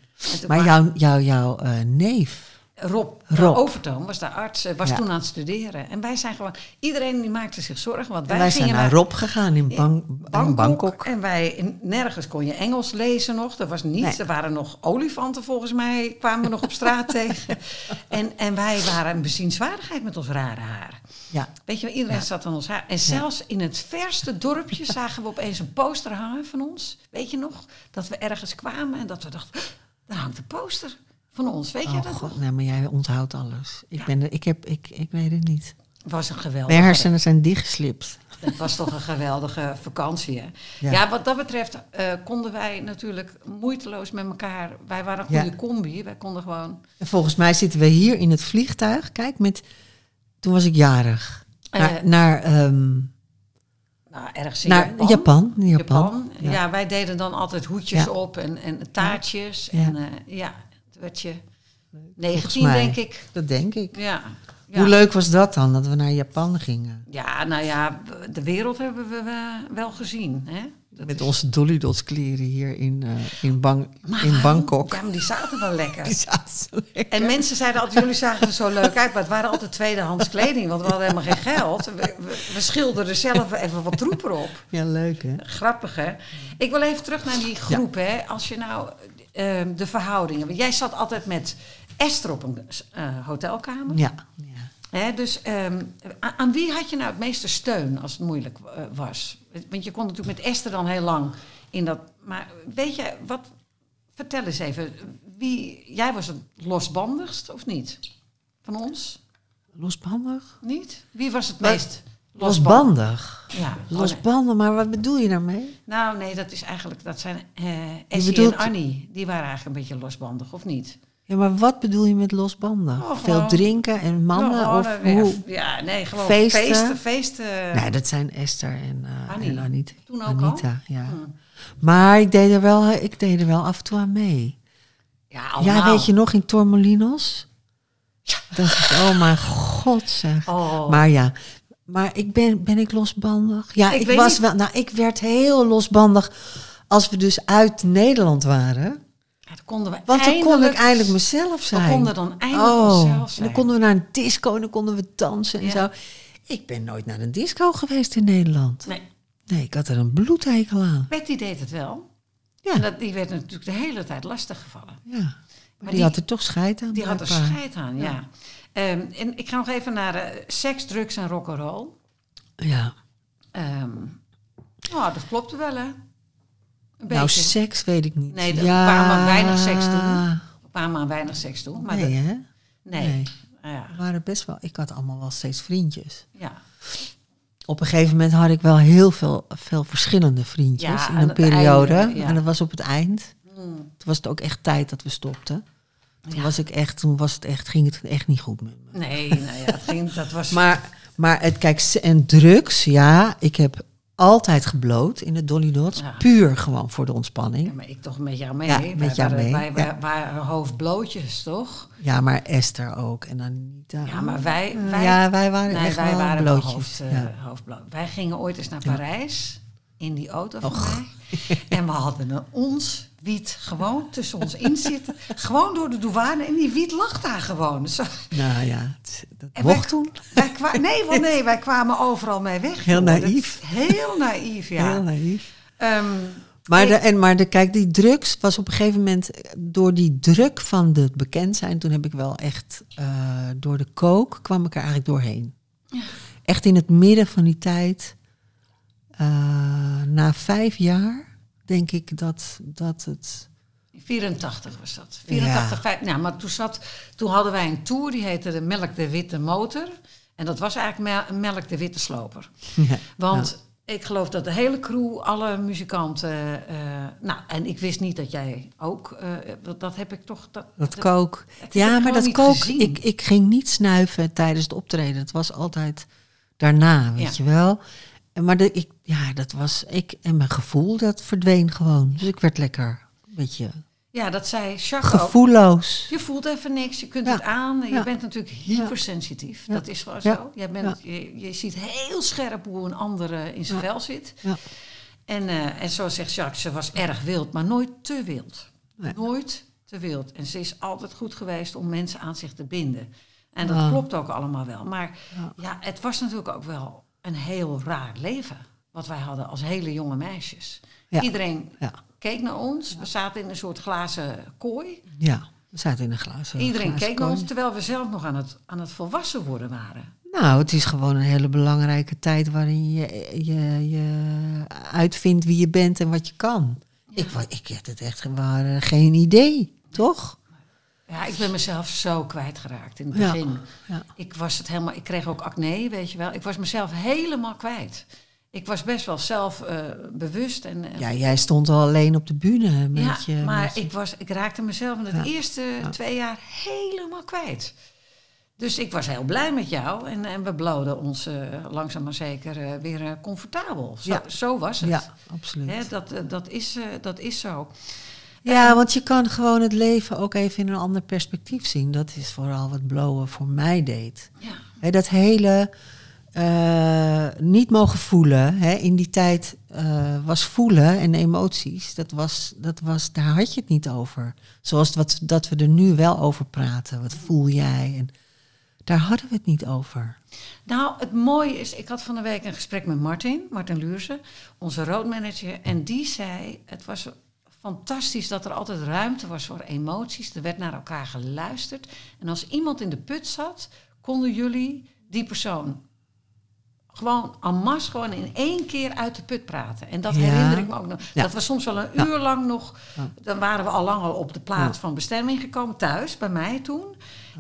Maar waren- jouw, jouw, jouw eh, neef, Rob, Rob. Overtoom was daar arts, eh, was Ja. toen aan het studeren. En wij zijn gewoon, iedereen die maakte zich zorgen. Want en wij, zijn naar Rob gegaan in Bang, Bangkok. Bangkok. En wij, in- nergens kon je Engels lezen nog. Er was niets. Nee. Er waren nog olifanten volgens mij, kwamen we nog op straat tegen. En, en wij waren een bezienswaardigheid met ons rare haar. Ja, Weet je iedereen Ja. zat aan ons haar. En zelfs in het verste dorpje zagen we opeens een poster hangen van ons. Weet je nog? Dat we ergens kwamen en dat we dachten, daar hangt een poster Van ons, weet je Oh dat? god, nee, maar jij onthoudt alles. Ik, Ja. ben ik, heb, ik, ik weet het niet. Was een geweldige... Mijn hersenen zijn dichtgeslipt. Het was toch een geweldige vakantie, hè? Ja, Ja. wat dat betreft eh, konden wij natuurlijk moeiteloos met elkaar... Wij waren een goede Ja. combi. Wij konden gewoon... En volgens mij zitten we hier in het vliegtuig. Kijk, met, toen was ik jarig. Naar, Eh, naar, ehm, Nou, ergens in naar Japan. Japan. Japan. Japan. Ja. Ja. wij deden dan altijd hoedjes op en, en taartjes. En eh, ja, werd je 19, mij. denk ik. Dat denk ik. Ja. Ja. Hoe leuk was dat dan, dat we naar Japan gingen? Ja, nou ja, de wereld hebben we wel gezien. Hè? Dat Met is- onze Dolly Dots kleren hier in, eh, in, Bang, Maar in? Bangkok. Ja, maar die zaten wel lekker. Die zaten zo lekker. En mensen zeiden altijd, jullie zagen er zo leuk uit. Maar het waren altijd tweedehands kleding, want we hadden helemaal geen geld. We, we, we schilderden zelf even wat troep erop. Ja, leuk hè? Grappig, hè? Ik wil even terug naar die groep, hè. Als je nou eh, de verhoudingen... Want jij zat altijd met Esther op een eh, hotelkamer. Ja. ja. Hè, dus ehm, aan, wie had je nou het meeste steun als het moeilijk eh, was? Want je kon natuurlijk met Esther dan heel lang in dat... Maar weet je, wat... Vertel eens even, wie, jij was het losbandigst of niet? Van ons? Losbandig? Niet? Wie was het meest losbandig? Losbandig. Ja, oh. Losbandig, maar wat bedoel je daarmee? Nou, nee, dat is eigenlijk, dat zijn Essie bedoelt- en Annie. Die waren eigenlijk een beetje losbandig, of niet? Ja, maar wat bedoel je met losbandig? Oh, Veel drinken en mannen? Nou, of oh, nee, hoe? Ja, nee, gewoon Feesten? feesten. feesten. Nee, dat zijn Esther en, eh Annie. en Anita. Toen ook Anita, ja. Hm. Maar ik deed, er wel, ik deed er wel af en toe aan mee. Ja, allemaal. Ja, weet je nog in Tormolinos? Dat is, oh mijn god zeg. Oh. Maar ja, maar ik ben, ben ik losbandig? Ja, Ik was niet. wel, nou ik werd heel losbandig als we dus uit Nederland waren. Ja, dan konden we Want dan kon ik eindelijk- mezelf zijn. We konden dan eindelijk oh, En zijn. dan konden we naar een disco en dan konden we dansen en Ja. zo. Ik ben nooit naar een disco geweest in Nederland. Nee, Nee, ik had er een bloedhekel aan. Betty deed het wel. Ja. En dat, die werd natuurlijk de hele tijd lastiggevallen. Ja. Maar, die, die- had er toch scheid aan. Die had er scheid aan, ja. Ehm, en ik ga nog even naar eh, seks, drugs en rock'n'roll. Ja. Ehm nou, dat klopte wel, hè? Een Nou, beetje. seks weet ik niet. Nee, er kwamen weinig seks. We kwamen aan weinig seks toe. Maar Nee, de- hè? nee. nee. Nou ja, We waren best wel... Ik had allemaal wel steeds vriendjes. ja. Op een gegeven moment had ik wel heel veel, veel verschillende vriendjes Ja, in een periode. einde, ja. En dat was op het eind. Hmm. Toen was het ook echt tijd dat we stopten. Toen, Ja. was ik echt, toen was het echt, ging het echt niet goed met me. Nee, nou ja, het ging, dat was... Maar, maar het, kijk, en drugs, ja, ik heb altijd gebloot in de Dolly Dots. Ja. Puur gewoon voor de ontspanning. Ja, maar ik toch met jou mee. Ja, Wij met jou mee, Wij, waren hoofdblootjes, toch? Ja, maar Esther ook. En Anita. Ja, maar wij... wij ja, wij waren nee, echt wij wel waren blootjes. hoofd, ja. hoofdbloot. Wij gingen ooit eens naar Parijs in die auto van Och. mij. En we hadden een ons wiet gewoon tussen ons in zitten. Gewoon door de douane. En die wiet lag daar gewoon. Zo, Nou ja, het, dat En wij- mocht toen. wij kwa- nee, want nee, wij kwamen overal mee weg. Heel. Dat- naïef. heel naïef, ja. Heel naïef. Ehm, Maar, de, en, maar de, kijk, die drugs was op een gegeven moment door die druk van het bekend zijn. Toen heb ik wel echt eh, door de kook kwam ik er eigenlijk doorheen. Echt in het midden van die tijd, eh, na vijf jaar, denk ik dat, dat het. 84 was dat. 84, Ja. nou, maar toen, zat, toen hadden wij een tour die heette de Melk de Witte Motor. En dat was eigenlijk me- Melk de Witte Sloper. Ja, Want ik geloof dat de hele crew, alle muzikanten. eh, nou, en ik wist niet dat jij ook. eh, dat, heb ik toch. Dat, dat kook. Ja, maar dat kook. gezien. Ik, ik ging niet snuiven tijdens het optreden. Het was altijd daarna, weet je wel. Maar de, ik, ja, dat was ik. En mijn gevoel, dat verdween gewoon. Dus ik werd lekker een beetje ja, dat zei Jacques ook. gevoelloos. Je voelt even niks, je kunt Ja. het aan. Je Ja. bent natuurlijk hypersensitief. Ja. Dat is gewoon zo. Jij bent, je, je ziet heel scherp hoe een ander eh, in zijn vel zit. Ja. En, eh, en zo zegt Jacques, ze was erg wild, maar nooit te wild. Nee. Nooit te wild. En ze is altijd goed geweest om mensen aan zich te binden. En dat klopt ook allemaal wel. Maar ja, het was natuurlijk ook wel een heel raar leven. Wat wij hadden als hele jonge meisjes. Ja. Iedereen Ja. keek naar ons. We zaten in een soort glazen kooi. Ja, we zaten in een glazen. Iedereen glazen keek naar kooi. ons, terwijl we zelf nog aan het, aan het volwassen worden waren. Nou, het is gewoon een hele belangrijke tijd waarin je, je, je uitvindt wie je bent en wat je kan. Ik, wa- ik had het echt gewoon geen idee, toch? Ja, ik ben mezelf zo kwijtgeraakt in het Ja, begin. ja. Ik was het helemaal, ik kreeg ook acne, weet je wel. Ik was mezelf helemaal kwijt. Ik was best wel zelf eh, bewust en Ja, jij stond al alleen op de bühne met ja, je... maar met je- ik, was, ik raakte mezelf in het Ja. eerste twee jaar helemaal kwijt. Dus ik was heel blij met jou en, en we bloden ons eh, langzaam maar zeker eh, weer eh, comfortabel. Zo, Ja. zo was het. Ja, absoluut. Hè, dat, dat, is, dat is zo. Ja, want je kan gewoon het leven ook even in een ander perspectief zien. Dat is vooral wat Blowen voor mij deed. Ja. Hè, dat hele eh, niet mogen voelen. Hè, in die tijd eh, was voelen en emoties, dat was, dat was, daar had je het niet over. Zoals wat, dat we er nu wel over praten. Wat voel jij? En daar hadden we het niet over. Nou, het mooie is, ik had van de week een gesprek met Martin, Martin Luurse, onze roadmanager. En die zei, het was fantastisch dat er altijd ruimte was voor emoties. Er werd naar elkaar geluisterd. En als iemand in de put zat, konden jullie die persoon gewoon en masse gewoon in één keer uit de put praten. En dat Ja. herinner ik me ook nog. Ja. Dat was soms wel een uur lang nog. Dan waren we al lang al op de plaats van bestemming gekomen, thuis, bij mij toen.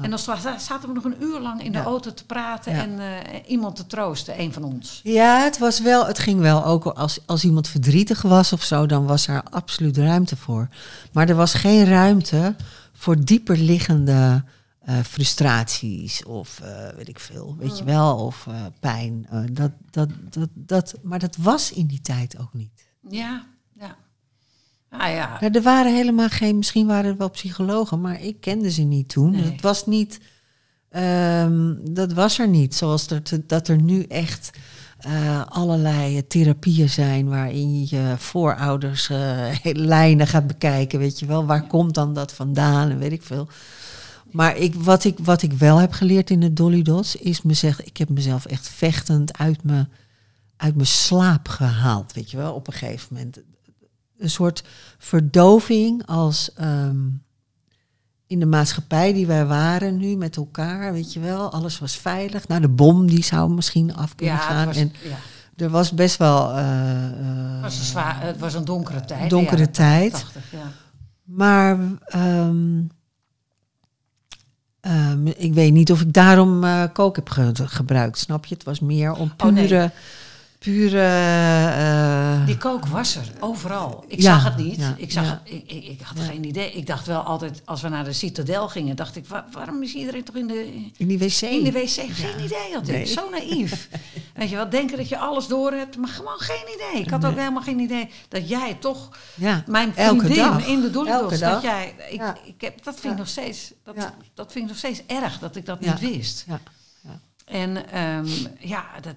En dan zaten we nog een uur lang in de auto te praten en eh, iemand te troosten, een van ons. Ja, het was wel, het ging wel ook als, als iemand verdrietig was of zo, dan was er absoluut ruimte voor. Maar er was geen ruimte voor dieper liggende eh, frustraties of eh, weet ik veel, weet je wel, of eh, pijn. Dat, dat, dat, dat, maar dat was in die tijd ook niet. Ja, ja. Ah ja, Nou, er waren helemaal geen, misschien waren er wel psychologen, maar ik kende ze niet toen. Nee. Het was niet, ehm, dat was er niet. Zoals er te- dat er nu echt allerlei therapieën zijn waarin je je voorouders eh, lijnen gaat bekijken, weet je wel. Waar komt dan dat vandaan en weet ik veel. Maar ik, wat, ik, wat ik wel heb geleerd in de Dolly Dots is mezelf, ik heb mezelf echt vechtend uit mijn, uit mijn slaap gehaald, weet je wel, op een gegeven moment een soort verdoving als ehm, in de maatschappij die wij waren nu met elkaar, weet je wel, alles was veilig. Nou, de bom die zou misschien af kunnen ja, gaan. was, en ja, er was best wel eh, eh, het was een, zwaar, het was een donkere tijd. donkere tijd. 80, ja. Maar ehm, ehm, ik weet niet of ik daarom eh kook heb ge- gebruikt, snap je? Het was meer om Oh, nee. Pure, pure. eh, Die kook was er, overal. Ik Ja, zag het niet. ja, ik, zag ja. het, ik, ik, had geen idee. Ik dacht wel altijd, als we naar de Citadel gingen, dacht ik, wa- waarom is iedereen toch in de, in die wc. in de wc? Geen idee had ik. Nee. Zo naïef. Weet je wel, denken dat je alles door hebt, maar gewoon geen idee. Ik had ook helemaal geen idee dat jij toch, ja, mijn vriendin dag. in de dag. dat jij, ik, ik heb, dat vind ik nog steeds, dat, dat vind ik nog steeds erg dat ik dat niet wist. Ja. En ehm, ja, dat,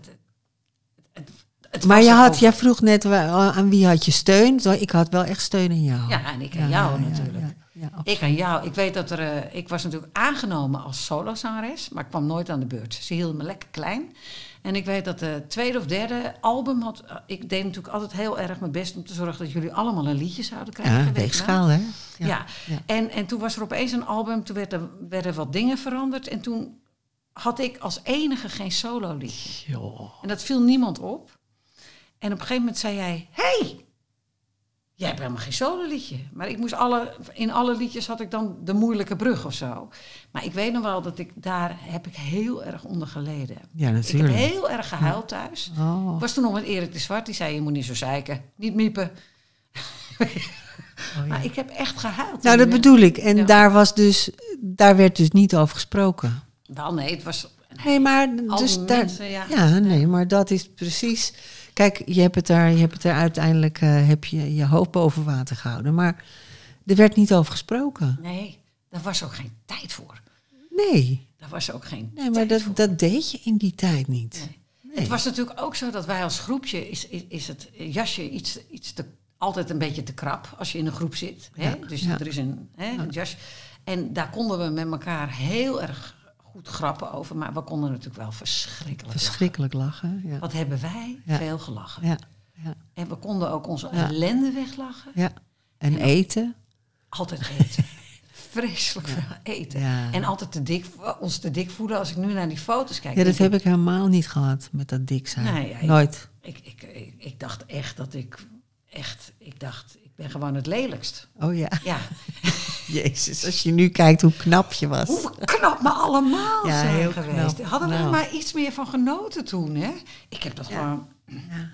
het, Maar je had, jij vroeg net wa- aan wie had je steun. Zo, Ik had wel echt steun in jou. Ja, en ik aan Ja, jou ja, natuurlijk. ja. Ik aan jou. Ik weet dat er. eh, ik was natuurlijk aangenomen als solozangeres, maar ik kwam nooit aan de beurt. Ze hielden me lekker klein. En ik weet dat de tweede of derde album had. eh, Ik deed natuurlijk altijd heel erg mijn best om te zorgen dat jullie allemaal een liedje zouden krijgen. Ja, weegschaal, hè? Ja. ja. En, en toen was er opeens een album, toen werd er, werden wat dingen veranderd. En toen had ik als enige geen solo liedje. En dat viel niemand op. En op een gegeven moment zei jij: hey, jij hebt helemaal geen solo-liedje. Maar ik moest alle, in alle liedjes had ik dan de moeilijke brug of zo. Maar ik weet nog wel dat ik daar heb ik heel erg onder geleden. Ja, Ik heb natuurlijk. heel erg gehuild thuis. Oh. Ik was toen nog met Erik de Zwart, die zei: Je moet niet zo zeiken, niet miepen. Oh, ja. Maar ik heb echt gehuild. Nou, dat bedoel ik. En Ja. daar, was dus, daar werd dus niet over gesproken. Wel, nee, het was. Nee, maar, dus daar, ja. ja, nee, maar dat is precies. Kijk, je hebt het daar, je hebt het er uiteindelijk eh, heb je je hoofd boven water gehouden, maar er werd niet over gesproken. Nee, daar was ook geen tijd voor. Nee, Daar was ook geen nee, maar dat, voor. dat deed je in die tijd niet. Nee. Nee. Het was natuurlijk ook zo dat wij als groepje is, is, is het jasje iets, iets te, altijd een beetje te krap als je in een groep zit. Hè? Ja, Dus ja. er is een, hè, een jasje. En daar konden we met elkaar heel erg goed grappen over, maar we konden natuurlijk wel verschrikkelijk. lachen. Verschrikkelijk lachen. Ja, Wat hebben wij Ja. veel gelachen. ja, ja, En we konden ook onze ellende weglachen. ja. En eten. Altijd eten. Vreselijk veel eten. En altijd te dik, ons te dik voelen. Als ik nu naar die foto's kijk. Ja, dat heb ik helemaal niet gehad met dat dik zijn. Nee, Nooit. Ik, ik, ik, ik dacht echt dat ik echt, ik dacht, ben gewoon het lelijkst. Oh ja, Ja, jezus. Als je nu kijkt hoe knap je was. hoe knap we allemaal Ja, zijn geweest. knap. Hadden we er Nou. maar iets meer van genoten toen, hè? Ik heb dat gewoon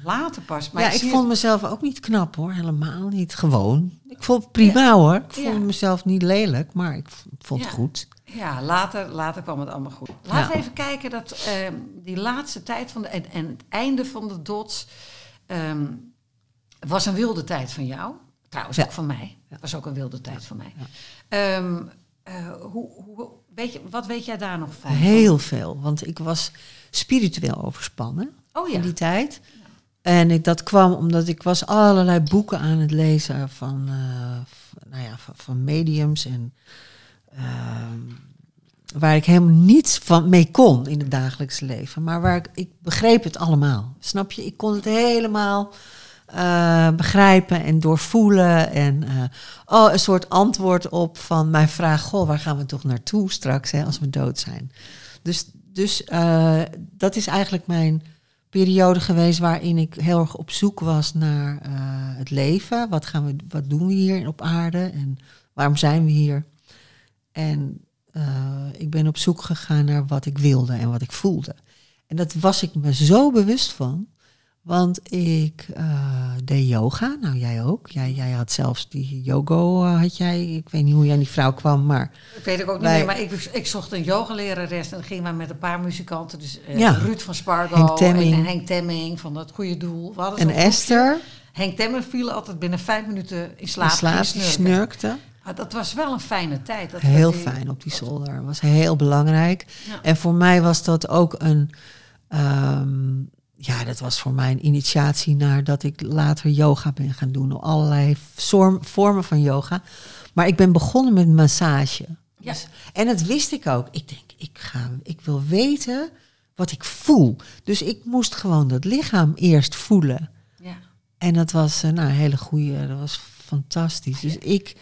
later pas. Maar ja, ik vond mezelf ook niet knap hoor. Helemaal niet. Gewoon. Ik vond het prima hoor. Ik vond mezelf niet lelijk, maar ik vond het goed. Ja, later, later kwam het allemaal goed. Laten we even kijken dat ehm, die laatste tijd van de, en, en het einde van de dots ehm, was een wilde tijd van jou. Trouwens Ja. ook van mij. Was ook een wilde tijd van mij. Ehm, eh, hoe, hoe, weet je, wat weet jij daar nog van? Heel veel. Want ik was spiritueel overspannen Oh ja. in die tijd. En ik, dat kwam omdat ik was allerlei boeken aan het lezen van, eh, nou ja, van, van mediums en ehm, waar ik helemaal niets van mee kon in het dagelijks leven. Maar waar ik, ik begreep het allemaal. Snap je? Ik kon het helemaal eh, begrijpen en doorvoelen. En eh, oh, een soort antwoord op van mijn vraag: Goh, waar gaan we toch naartoe straks hè, als we dood zijn? Dus, dus eh, dat is eigenlijk mijn periode geweest waarin ik heel erg op zoek was naar het leven. Wat, gaan we, wat doen we hier op aarde en waarom zijn we hier? En ik ben op zoek gegaan naar wat ik wilde en wat ik voelde. En dat was ik me zo bewust van. Want ik eh, deed yoga. Nou, jij ook. Jij, jij had zelfs die yogo, eh, had jij. Ik weet niet hoe jij aan die vrouw kwam, maar Ik weet ik ook niet meer, maar ik, ik zocht een yogalerares en gingen we met een paar muzikanten. Dus eh, Ja. Ruud van Spargo Henk Temming. en Henk Temming van het Goede Doel. We en. Esther, Henk Temming viel altijd binnen vijf minuten in slaap. in slaap, ging snurkte. Maar dat was wel een fijne tijd. Dat Heel die- fijn op die zolder. was heel belangrijk. Ja. En voor mij was dat ook een. ehm, ja, dat was voor mij een initiatie naar dat ik later yoga ben gaan doen. Allerlei vorm- vormen van yoga. Maar ik ben begonnen met massage. Ja. Dus- en dat wist ik ook. Ik denk, ik, ga, ik wil weten wat ik voel. Dus ik moest gewoon dat lichaam eerst voelen. Ja. En dat was nou, een hele goede, dat was fantastisch. Dus ik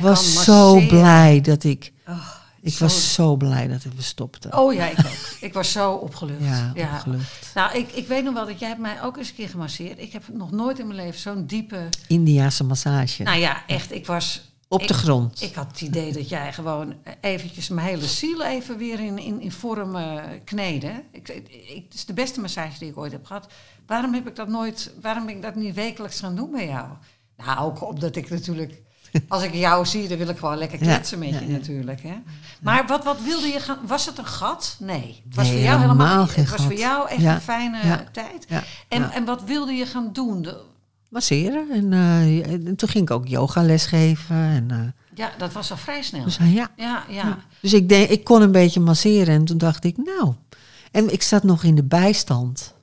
was zo blij dat ik. Oh, Ik zo- was zo blij dat we stopten. Oh ja, ik ook. ik was zo opgelucht. ja, opgelucht. Nou, ik, ik weet nog wel dat jij hebt mij ook eens een keer gemasseerd. Ik heb nog nooit in mijn leven zo'n diepe... Indiase massage. Nou ja, echt, ik was... op ik- de grond. Ik had het idee dat jij gewoon eventjes mijn hele ziel even weer in, in, in vorm eh kneden. Ik, ik, het is de beste massage die ik ooit heb gehad. Waarom heb ik dat nooit, waarom ben ik dat niet wekelijks gaan doen bij jou? Nou, ook omdat ik natuurlijk, als ik jou zie, dan wil ik gewoon lekker Ja, kletsen met je ja. natuurlijk. Hè? Maar wat, wat wilde je gaan, was het een gat? Nee. Het was Nee, voor jou helemaal, geen Het was voor jou echt een fijne tijd. En, en wat wilde je gaan doen? Masseren. En, eh, en toen ging ik ook yogales geven. En, eh, ja, dat was al vrij snel. dus, eh, ja. Ja, ja. dus ik, denk, ik kon een beetje masseren. En toen dacht ik, nou. En ik zat nog in de bijstand.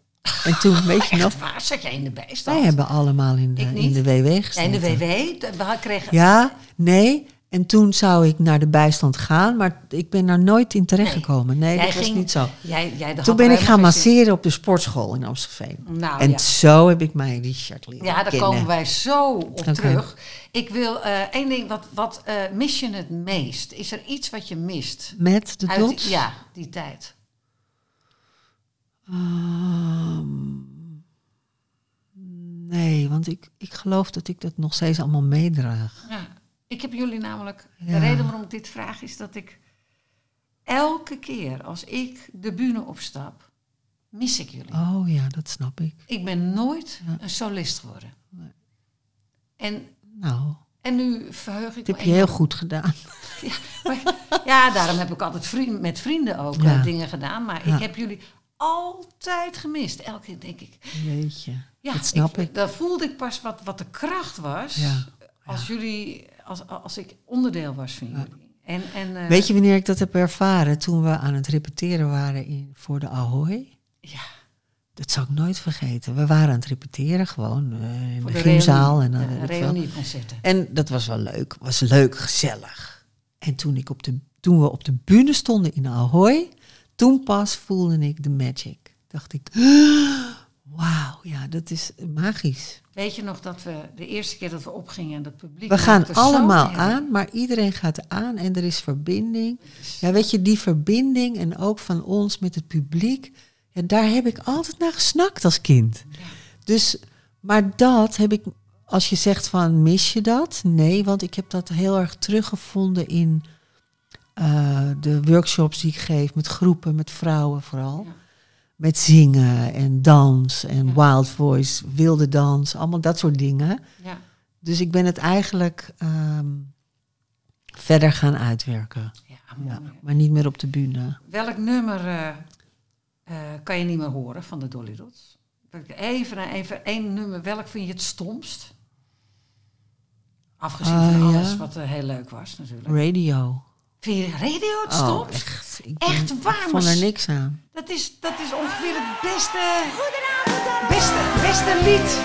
En toen, weet je nog, Echt waar? Zat jij in de bijstand? wij hebben allemaal in de, in de WW Ja, gezeten. in de WW, kregen... Ja, nee. En toen zou ik naar de bijstand gaan, maar ik ben daar nooit in terechtgekomen. Nee, Jij dat was ging- niet zo. Jij, jij Toen ben ik gaan zin- masseren op de sportschool in Amstelveen. Nou, en ja. zo heb ik mijn Richard leren Ja, daar kennen. komen wij zo op terug. Ik wil eh, één ding, wat, wat eh, mis je het meest? Is er iets wat je mist? Met de Uit dots? ja, die tijd. Ehm, nee, want ik, ik geloof dat ik dat nog steeds allemaal meedraag. Ja. Ik heb jullie namelijk... De reden waarom ik dit vraag is dat ik... Elke keer als ik de bühne opstap, mis ik jullie. Oh ja, dat snap ik. Ik ben nooit Ja. een solist geworden. En, Nou, en nu verheug ik dat me heb je heel goed gedaan. Ja, maar- ja, daarom heb ik altijd vriend, met vrienden ook Ja. eh, dingen gedaan. Maar ik heb jullie altijd gemist. Elke keer denk ik. Jeetje, Ja, dat snap ik. Daar voelde ik pas wat, wat de kracht was. Ja. Als jullie, als, als ik onderdeel was van jullie. En, en, eh, Weet je wanneer ik dat heb ervaren? Toen we aan het repeteren waren in, voor de Ahoy. Ja, Dat zal ik nooit vergeten. We waren aan het repeteren gewoon eh, in voor de, de gymzaal. En, ik reunieconcerten. en dat was wel leuk. Was leuk, gezellig. En toen, ik op de, toen we op de bühne stonden in Ahoy, toen pas voelde ik de magic. Dacht ik, wauw, ja, dat is magisch. Weet je nog dat we de eerste keer dat we opgingen en dat publiek. We gaan allemaal aan, maar iedereen gaat aan en er is verbinding. Ja, weet je, die verbinding en ook van ons met het publiek, ja, daar heb ik altijd naar gesnakt als kind. Dus, maar dat heb ik als je zegt van mis je dat? Nee, want ik heb dat heel erg teruggevonden in eh, de workshops die ik geef met groepen, met vrouwen vooral. Ja. Met zingen en dans en Ja. wild voice, wilde dans, allemaal dat soort dingen. Ja. Dus ik ben het eigenlijk ehm, verder gaan uitwerken. Ja, maar niet meer op de bühne. Welk nummer eh, eh, kan je niet meer horen van de Dolly Dots? Even, even één nummer. Welk vind je het stomst? Afgezien van alles wat heel leuk was natuurlijk. Radio. Vind je radio het Oh, echt. Echt waar, Ik vond er niks aan. Dat is, dat is ongeveer het beste, beste, beste lied.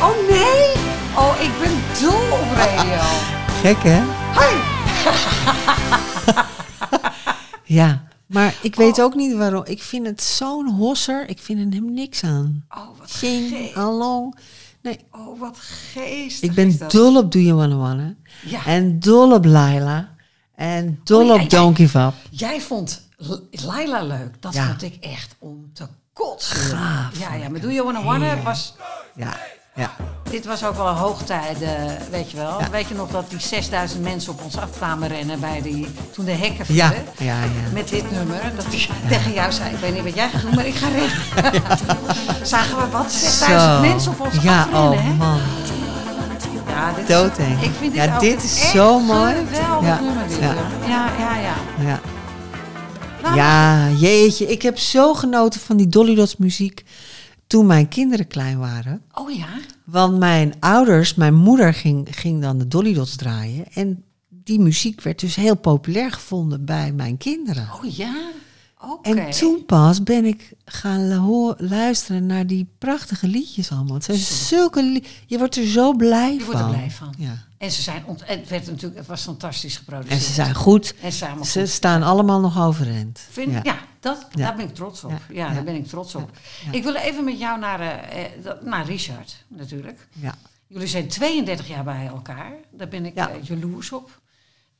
Oh nee! Oh, ik ben dol op radio. Gek, hè? Hoi! Ja. Maar ik weet ook niet waarom. Ik vind het zo'n hosser. Ik vind er hem niks aan. Oh, wat Zing, ge- along. Nee, Oh, wat geestig. ik ben dol op Do You Wanna Wanna. Ja. En dol op Laila. En dol Oh, ja, op ja. Give Up. Jij vond Laila leuk. Dat Ja. vond ik echt om te kotsen. Gaaf, ja, ja, ik maar Do You Wanna Wanna was... Ja, ja. Dit was ook wel een hoogtijde, weet je wel. Ja. Weet je nog dat die 6000 mensen op ons af kwamen rennen bij die... Toen de hekken Ja, vielen. ja, ja. Met dit nummer. Dat hij tegen jou zei, ik weet niet wat jij gaat doen, maar ik ga rennen. Zagen we wat? 6000 Zo. mensen op ons Ja, afrennen, hè? oh man. Ja, dit. Ik vind dit Ja, dit is zo mooi. Ja, nummer, dit. ja. Ja, ja, ja. ja. Ja. Nou, Ja, jeetje. Ik heb zo genoten van die Dolly Dots muziek toen mijn kinderen klein waren. Oh ja? Want mijn ouders, mijn moeder ging, ging dan de Dolly Dots draaien. En die muziek werd dus heel populair gevonden bij mijn kinderen. Oh ja? En toen pas ben ik gaan luisteren naar die prachtige liedjes allemaal. Het zijn zulke Je wordt er zo blij Je van. wordt er blij van. Ja. En ze zijn ont en het werd natuurlijk, het was fantastisch geproduceerd. En ze zijn goed. En ze Ze goed. staan allemaal nog overeind. Vind, ja, dat, Ja. daar ben ik trots op. Ja, daar ben ik trots op. Ik wil even met jou naar, eh, eh, naar Richard, natuurlijk. Ja. Jullie zijn 32 jaar bij elkaar. Daar ben ik eh, jaloers op.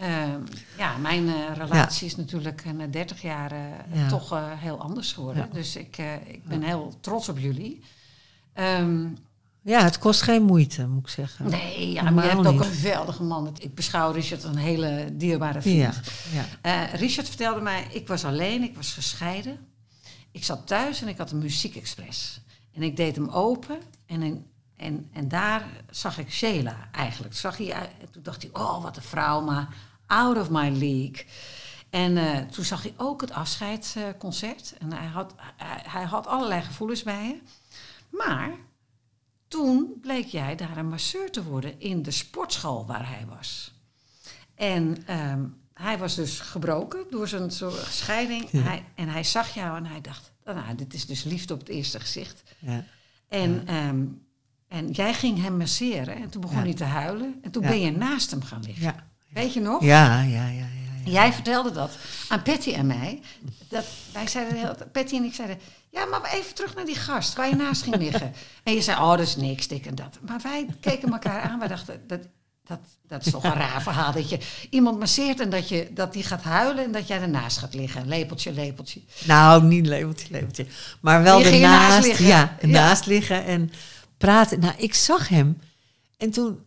Ehm, ja, mijn eh, relatie is natuurlijk eh, na 30 jaar eh, Ja. toch heel anders geworden. Ja. Dus ik, ik ben heel trots op jullie. Ehm, ja, het kost geen moeite, moet ik zeggen. nee, ja, maar je hebt ook een geweldige man. Ik beschouw Richard als een hele dierbare vriend. Ja, ja. Richard vertelde mij, ik was alleen, ik was gescheiden. Ik zat thuis en ik had een muziekexpress. En ik deed hem open en, in- en, en daar zag ik Sheila eigenlijk. Zag hij, toen dacht hij, oh wat een vrouw, maar out of my league. En eh, toen zag hij ook het afscheidsconcert. en hij had, hij, hij had allerlei gevoelens bij je. Maar toen bleek jij daar een masseur te worden in de sportschool waar hij was. En ehm, hij was dus gebroken door zijn soort scheiding. Ja. Hij, en hij zag jou en hij dacht, nou, dit is dus liefde op het eerste gezicht. ja. En, ehm, en jij ging hem masseren en toen begon hij te huilen. En toen ben je naast hem gaan liggen. Weet je nog? Ja, ja, ja, ja. ja. Jij vertelde dat aan Patty en mij. Dat, wij zeiden, Patty en ik zeiden... Ja, maar even terug naar die gast waar je naast ging liggen. En je zei, oh, dat is niks, dit en dat. Maar wij keken elkaar aan. Wij dachten, dat, dat, dat is toch een raar verhaal. Dat je iemand masseert en dat, je, dat die gaat huilen... en dat jij ernaast gaat liggen. Lepeltje, lepeltje. Nou, niet lepeltje, lepeltje. Maar wel ernaast ernaast, liggen. ja, Ja. ernaast liggen en praten. Nou, ik zag hem. En toen,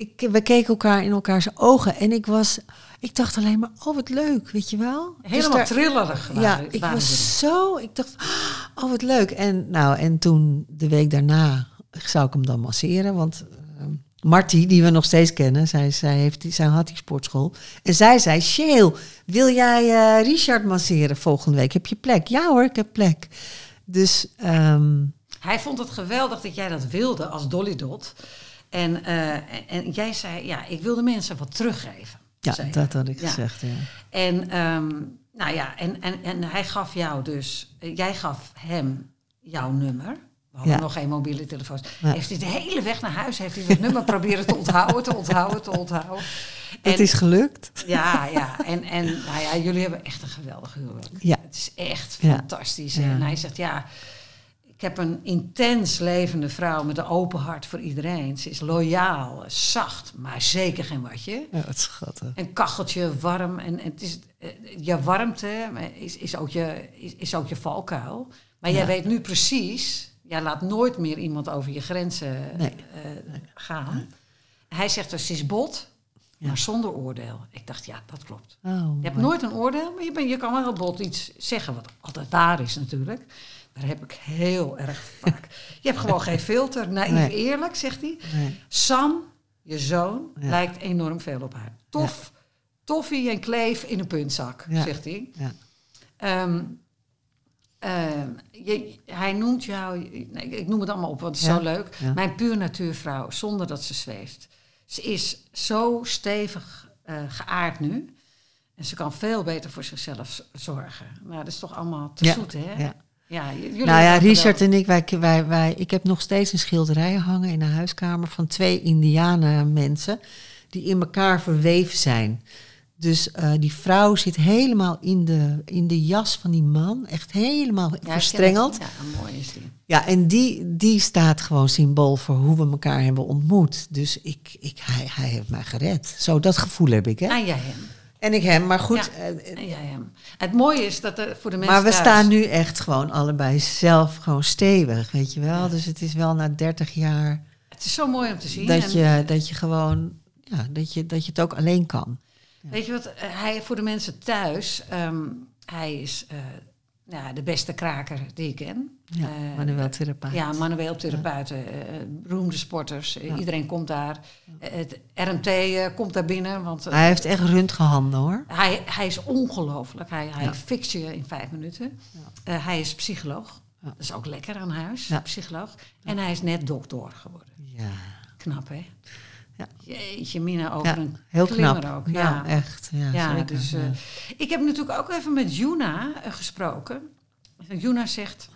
ik, we keken elkaar in elkaars ogen. En ik was, ik dacht alleen maar, oh wat leuk, weet je wel. Dus Helemaal daar- trillerig waren, Ja, ik waren was jullie. zo, ik dacht, oh wat leuk. En nou, en toen de week daarna zou ik hem dan masseren, want uh, Marty, die we nog steeds kennen, zij, zij, heeft, die- zij had die sportschool. En zij zei, Sheel, wil jij eh, Richard masseren volgende week? Heb je plek? Ja hoor, ik heb plek. Dus ehm, Hij vond het geweldig dat jij dat wilde als Dolly Dot. En, eh, en, jij zei, ja, ik wil de mensen wat teruggeven. ja, zei dat had ik Ja. gezegd. Ja. En, ehm, nou ja, en, en, en hij gaf jou dus, eh, jij gaf hem jouw nummer. We hadden Ja. nog geen mobiele telefoons. Ja. Heeft hij de hele weg naar huis, heeft hij dat nummer proberen te onthouden, te onthouden, te onthouden. Het is gelukt. Ja, ja. En, en nou ja, jullie hebben echt een geweldig huwelijk. Ja. Het is echt fantastisch. En hij zegt, ja, ik heb een intens levende vrouw met een open hart voor iedereen. Ze is loyaal, zacht, maar zeker geen watje. Ja, wat schattig. Een kacheltje, warm. En het is, eh, je warmte is, is, ook je, is, is ook je valkuil. Maar jij weet nu precies, jij laat nooit meer iemand over je grenzen Nee. eh, gaan. Hij zegt dus, ze is bot, Ja. maar zonder oordeel. Ik dacht, ja, dat klopt. Oh, Je hebt nooit een oordeel, maar je, ben, je kan wel heel bot iets zeggen, wat altijd waar is natuurlijk. Daar heb ik heel erg vaak. Je hebt gewoon geen filter. Naïef Nee. eerlijk, zegt hij. Nee. Sam, je zoon, Ja. lijkt enorm veel op haar. Tof, toffie en kleef in een puntzak, Ja. zegt hij. Ja. Ehm, ehm, je, hij noemt jou, nee, ik noem het allemaal op, want het is zo leuk. Mijn puur natuurvrouw, zonder dat ze zweeft. Ze is zo stevig eh, geaard nu. En ze kan veel beter voor zichzelf zorgen. Nou, dat is toch allemaal te zoet, hè? ja. Ja, jullie Nou ja, Richard en ik, wij, wij, wij, ik heb nog steeds een schilderij hangen in de huiskamer van twee Indianen mensen die in elkaar verweven zijn. Dus eh, die vrouw zit helemaal in de, in de jas van die man, echt helemaal Ja, verstrengeld. het. Ja, mooi is die. Ja, en die, die staat gewoon symbool voor hoe we elkaar hebben ontmoet. Dus ik, ik, hij, hij heeft mij gered. Zo, dat gevoel heb ik, hè? En jij hem. En ik hem, maar goed. Ja, eh, en jij hem. Het mooie is dat er voor de mensen maar we thuis- staan nu echt gewoon allebei zelf gewoon stevig, weet je wel. Dus het is wel na 30 jaar Het is zo mooi om te zien. dat En je, dat je gewoon, ja, dat je, dat je het ook alleen kan. Weet je wat, eh, hij voor de mensen thuis, ehm, hij is eh, ja, de beste kraker die ik ken. Ja, Eh, manueel therapeut. Ja, manueel therapeuten, eh, beroemde sporters, eh, iedereen komt daar. Eh, het RMT eh, komt daar binnen, want eh, Hij heeft echt röntgenhanden hoor. hij, hij is ongelooflijk. Hij, hij Ja. fixt je in vijf minuten. Eh, hij is psycholoog. Ja. Dat is ook lekker aan huis, Ja. psycholoog. En hij is net dokter geworden. Ja, Knap, hè? Ja. Jeetje, Mina, over ja een heel knap. ook. Ja, echt. Ja, zeker. dus eh, ik heb natuurlijk ook even met Juna eh, gesproken. Juna zegt: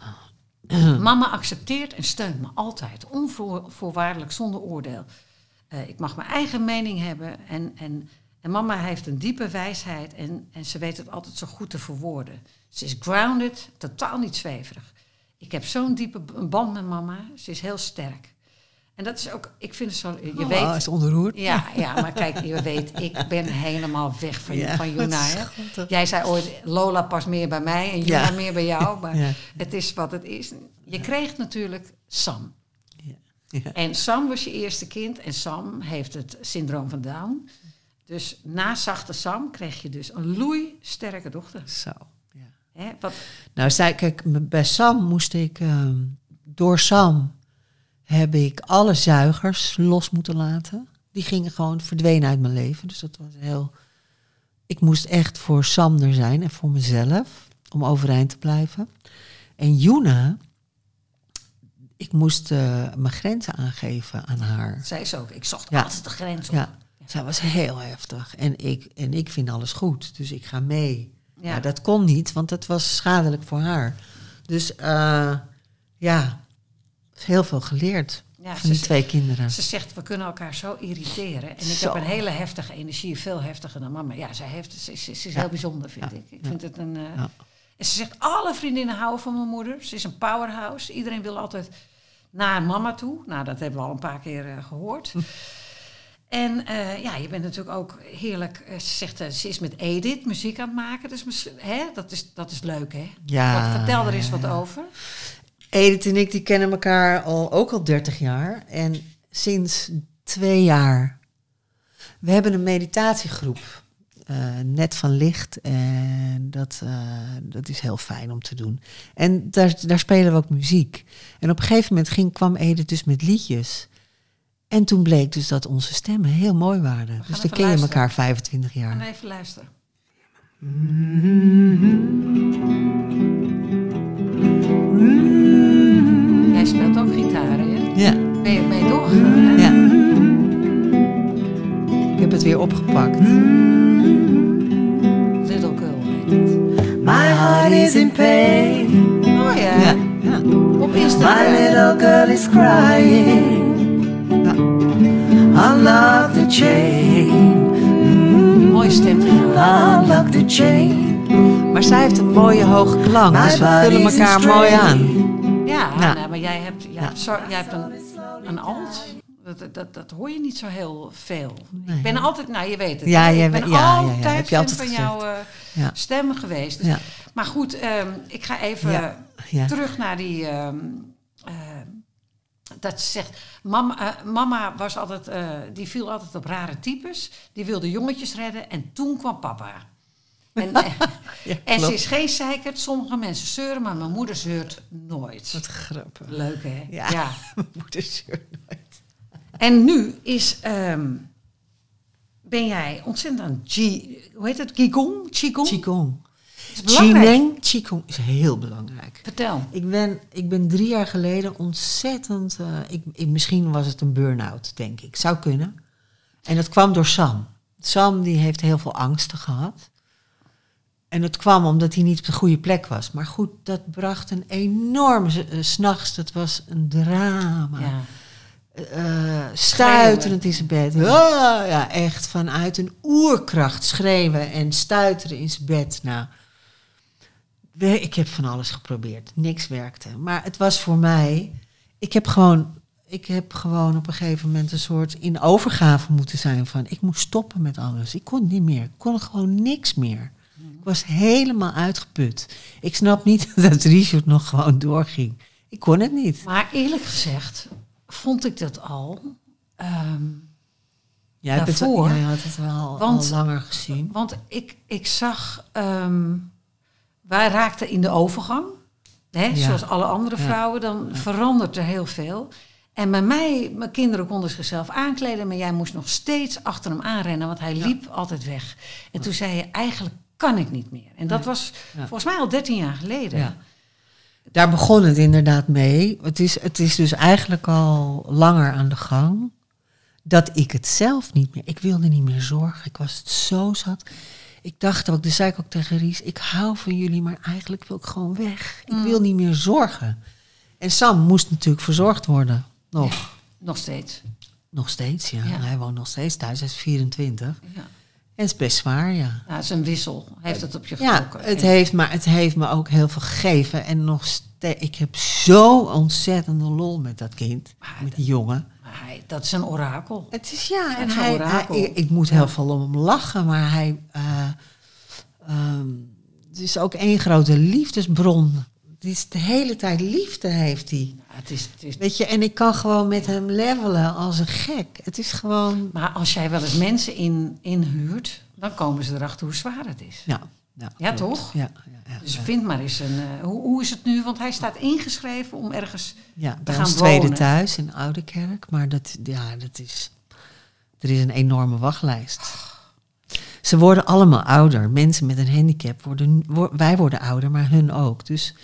Mama accepteert en steunt me altijd, onvoorwaardelijk, zonder oordeel. Eh, ik mag mijn eigen mening hebben en, en, en mama heeft een diepe wijsheid en, en ze weet het altijd zo goed te verwoorden. Ze is grounded, totaal niet zweverig. Ik heb zo'n diepe band met mama, ze is heel sterk. En dat is ook, ik vind het zo, je Oh, weet, is ontroerd. ja, ja, maar kijk, je weet, ik ben helemaal weg van, Ja, van Juna. Jij zei ooit, Lola past meer bij mij en Juna Ja. meer bij jou. Maar Ja. het is wat het is. Je kreeg natuurlijk Sam. En Sam was je eerste kind en Sam heeft het syndroom van Down. Dus na zachte Sam kreeg je dus een loeisterke dochter. Zo. Ja. Hè? Wat, Nou, zij, kijk, bij Sam moest ik, ehm, door Sam heb ik alle zuigers los moeten laten. Die gingen gewoon verdwenen uit mijn leven. Dus dat was heel. Ik moest echt voor Sam er zijn en voor mezelf om overeind te blijven. En Juna, ik moest eh, mijn grenzen aangeven aan haar. zei ze ook, ik zocht Ja. altijd de grens op. Ja, zij was heel heftig. En ik, en ik vind alles goed, dus ik ga mee. Ja. Ja. dat kon niet, want dat was schadelijk voor haar. Dus eh, ja, heel veel geleerd Ja, van die ze- twee kinderen. Ze zegt, we kunnen elkaar zo irriteren. En ik Zo. heb een hele heftige energie, veel heftiger dan mama. Ja, zij heeft, ze, is- ze is Ja. heel bijzonder, vind Ja. ik. Ik vind het een... eh, Ja. En ze zegt, alle vriendinnen houden van mijn moeder. Ze is een powerhouse. Iedereen wil altijd naar mama toe. Nou, dat hebben we al een paar keer eh, gehoord. Hm. En eh, ja, je bent natuurlijk ook heerlijk... ze zegt, ze is met Edith muziek aan het maken. Dus hè, dat, is, dat is leuk, hè? Ja, Wat, vertel er eens wat over. Edith en ik die kennen elkaar al, ook al 30 jaar. En sinds twee jaar. We hebben een meditatiegroep. eh, net van licht. En dat, eh, dat is heel fijn om te doen. En daar, daar spelen we ook muziek. En op een gegeven moment ging, kwam Edith dus met liedjes. En toen bleek dus dat onze stemmen heel mooi waren. Dus dan ken je elkaar 25 En jaar. even luisteren. Jij speelt ook gitaar, hè? Ja, Ben je mee doorgegaan? hè? ja. Ik heb het weer opgepakt. Little Girl heet het. My heart is in pain. Oh ja, Ja, ja. op My Instagram. little girl is crying. Unlock the chain. Mooie stem. Unlock the chain. Maar zij heeft een mooie hoge klank, dus we vullen elkaar mooi aan. Ja, Ja. nou, maar jij hebt, jij hebt, zo, jij hebt een, een alt. Dat, dat, dat hoor je niet zo heel veel. Nee. Ik ben altijd, nou je weet het. Ja, ik ben weet- ja, ja, ja, altijd heb je fan altijd van jouw eh, Ja. stem geweest. Dus, Ja. Maar goed, ehm, ik ga even Ja, ja. terug naar die, ehm, eh, Dat zegt, mama, eh, mama was altijd, eh, die viel altijd op rare types. Die wilde jongetjes redden en toen kwam papa. En, eh, Ja, en ze is geen zeikert. Sommige mensen zeuren, maar mijn moeder zeurt nooit. Wat grappig. Leuk hè? Ja. Mijn moeder zeurt nooit. En nu is, ehm, ben jij ontzettend aan hoe heet het? Qigong? Qigong? Qigong. is belangrijk. Qigong, Qigong is heel belangrijk. Vertel. Ik ben, ik ben drie jaar geleden ontzettend... eh, ik, ik, misschien was het een burn-out, denk ik. Zou kunnen. En dat kwam door Sam. Sam die heeft heel veel angsten gehad. En het kwam omdat hij niet op de goede plek was. Maar goed, dat bracht een enorme... eh, S'nachts, dat was een drama. Ja. eh, stuiterend in zijn bed. Ja, echt vanuit een oerkracht schreeuwen en stuiteren in zijn bed. Nou, ik heb van alles geprobeerd. Niks werkte. Maar het was voor mij. Ik heb gewoon. Ik heb gewoon op een gegeven moment een soort in overgave moeten zijn van ik moest stoppen met alles. Ik kon niet meer. Ik kon gewoon niks meer. Ik was helemaal uitgeput. Ik snap niet dat Richard nog gewoon doorging. Ik kon het niet. Maar eerlijk gezegd vond ik dat al. Ja, ik het- Daarvoor, jij had het wel want- al langer gezien. want ik, ik zag, ehm, wij raakten in de overgang. Hè, Ja. Zoals alle andere Ja. vrouwen, dan verandert er heel veel. En bij mij, mijn kinderen konden zichzelf aankleden, maar jij moest nog steeds achter hem aanrennen, want hij liep altijd weg. En toen zei je, eigenlijk kan ik niet meer. En dat Nee. was Ja. volgens mij al 13 jaar geleden. Ja. Daar begon het inderdaad mee. Het is, het is dus eigenlijk al langer aan de gang. Dat ik het zelf niet meer. Ik wilde niet meer zorgen. Ik was het zo zat. Ik dacht ook, dus zei ik ook tegen Ries, ik hou van jullie, maar eigenlijk wil ik gewoon weg. Ik wil niet meer zorgen. En Sam moest natuurlijk verzorgd worden. Nog. Nog steeds. Nog steeds, ja. Ja. Hij woont nog steeds thuis. Hij is 24. Ja. En het is best zwaar, ja. Nou, het is een wissel. Heeft het op je Ja, getrokken? het Ja. heeft, maar het heeft me ook heel veel gegeven. En nog steeds, ik heb zo ontzettende lol met dat kind, Maar met die jongen. Hij, dat is een orakel. Het is ja, Het en is hij, orakel. hij- ik, moet heel veel om hem lachen, maar hij, eh, ehm, het is ook één grote liefdesbron. Het is de hele tijd liefde heeft hij. Het is, het is, Weet je, en ik kan gewoon met hem levelen als een gek. Het is gewoon, maar als jij wel eens mensen in, inhuurt, dan komen ze erachter hoe zwaar het is. ja. Ja, toch? Ja, ja, ja, Dus vind maar eens een. eh, hoe, hoe is het nu? Want hij staat ingeschreven om ergens. Ja, bij gaan ons tweede wonen. thuis in Oudekerk. Maar dat, ja, dat is, er is een enorme wachtlijst. Ze worden allemaal ouder. Mensen met een handicap worden, wo- wij worden ouder, maar hun ook. Dus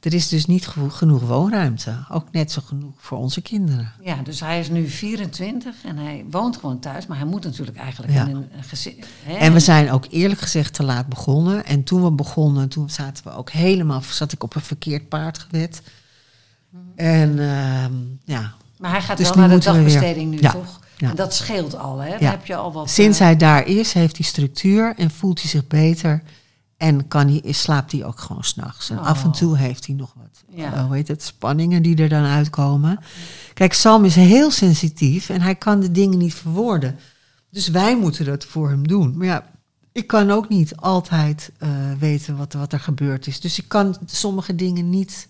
er is dus niet geno- genoeg woonruimte. Ook net zo genoeg voor onze kinderen. Ja, dus hij is nu 24 en hij woont gewoon thuis, maar hij moet natuurlijk eigenlijk Ja. in een, gezin. hè? En we zijn ook eerlijk gezegd te laat begonnen. En toen we begonnen, toen zaten we ook helemaal, zat ik op een verkeerd paard gewet. En ehm, ja, maar hij gaat dus wel naar de weer- dagbesteding nu, Ja, toch? ja. En dat scheelt al, hè? Dan heb je al wat. Sinds eh, hij daar is, heeft hij structuur en voelt hij zich beter. En kan hij, slaapt hij ook gewoon s'nachts. En Oh. af en toe heeft hij nog wat Ja. eh, hoe heet het, spanningen die er dan uitkomen. Kijk, Sam is heel sensitief en hij kan de dingen niet verwoorden. Dus wij moeten dat voor hem doen. Maar ja, ik kan ook niet altijd eh, weten wat, wat er gebeurd is. Dus ik kan sommige dingen niet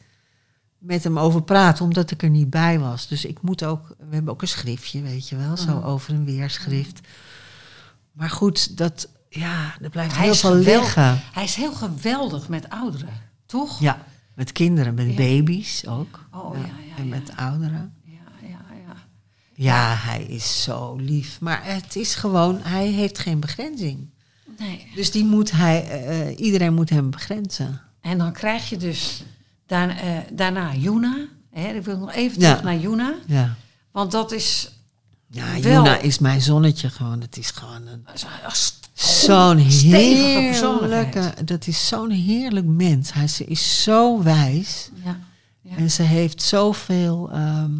met hem over praten, omdat ik er niet bij was. Dus ik moet ook, we hebben ook een schriftje, weet je wel, zo Mhm. over en weer schrift. Maar goed, dat, ja, er blijft Hij heel is veel liggen. Hij is heel geweldig met ouderen, toch? Ja, met kinderen, met Ja. baby's ook. Oh, ja, ja, en ja. met ouderen. Ja, ja, ja. Ja, hij is zo lief. Maar het is gewoon, hij heeft geen begrenzing. Nee. Dus die moet hij, eh, iedereen moet hem begrenzen. En dan krijg je dus daarna, eh, daarna Juna. Hè? Ik wil nog even terug naar Juna. Ja, Want dat is ja. Juna is mijn zonnetje gewoon. Het is gewoon een, zo'n heerlijke, dat is zo'n heerlijk mens. Hij ze is zo wijs. Ja. Ja. En ze heeft zoveel ehm,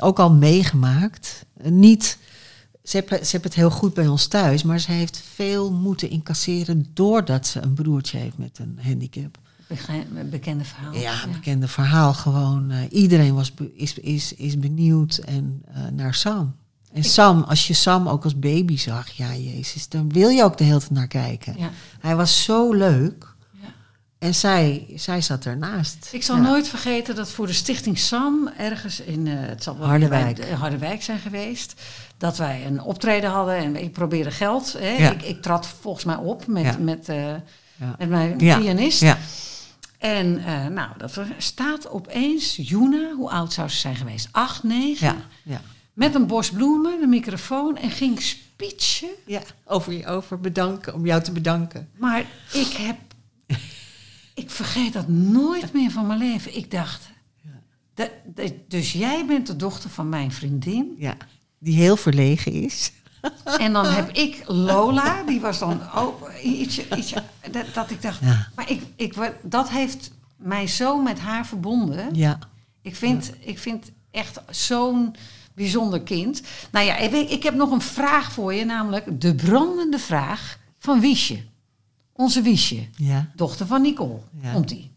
ook al meegemaakt. Niet, ze heeft, ze heeft het heel goed bij ons thuis, maar ze heeft veel moeten incasseren doordat ze een broertje heeft met een handicap. Bekende verhaal. Ja, een bekende verhaal gewoon. eh, iedereen was is, is, is benieuwd en, eh, naar Sam. En Sam, als je Sam ook als baby zag, ja jezus, dan wil je ook de hele tijd naar kijken. Ja. Hij was zo leuk. Ja. En zij, zij zat ernaast. Ik zal Ja. nooit vergeten dat voor de Stichting SAM ergens in eh, het zal wel Harderwijk. bij- Harderwijk zijn geweest. Dat wij een optreden hadden en ik probeerde geld. Hè. Ik, ik trad volgens mij op met, met, eh, met mijn pianist. Ja. En eh, nou, dat er staat opeens Juna, hoe oud zou ze zijn geweest? Acht, negen. Ja. Ja. Met een bos bloemen, de microfoon en ging speechen. ja. Over, over bedanken, om jou te bedanken. Maar ik heb. Ik vergeet dat nooit meer van mijn leven. Ik dacht. dat- dus jij bent de dochter van mijn vriendin. Ja. Die heel verlegen is. En dan heb ik Lola, die was dan ook ietsje. ietsje dat, dat ik dacht. Ja. Maar ik, ik, dat heeft mij zo met haar verbonden. Ja. Ik vind, ik vind echt zo'n bijzonder kind. Nou ja, ik, heb nog een vraag voor je, namelijk de brandende vraag van Wiesje. Onze Wiesje. Ja. Dochter van Nicole. Ja. Komt-ie.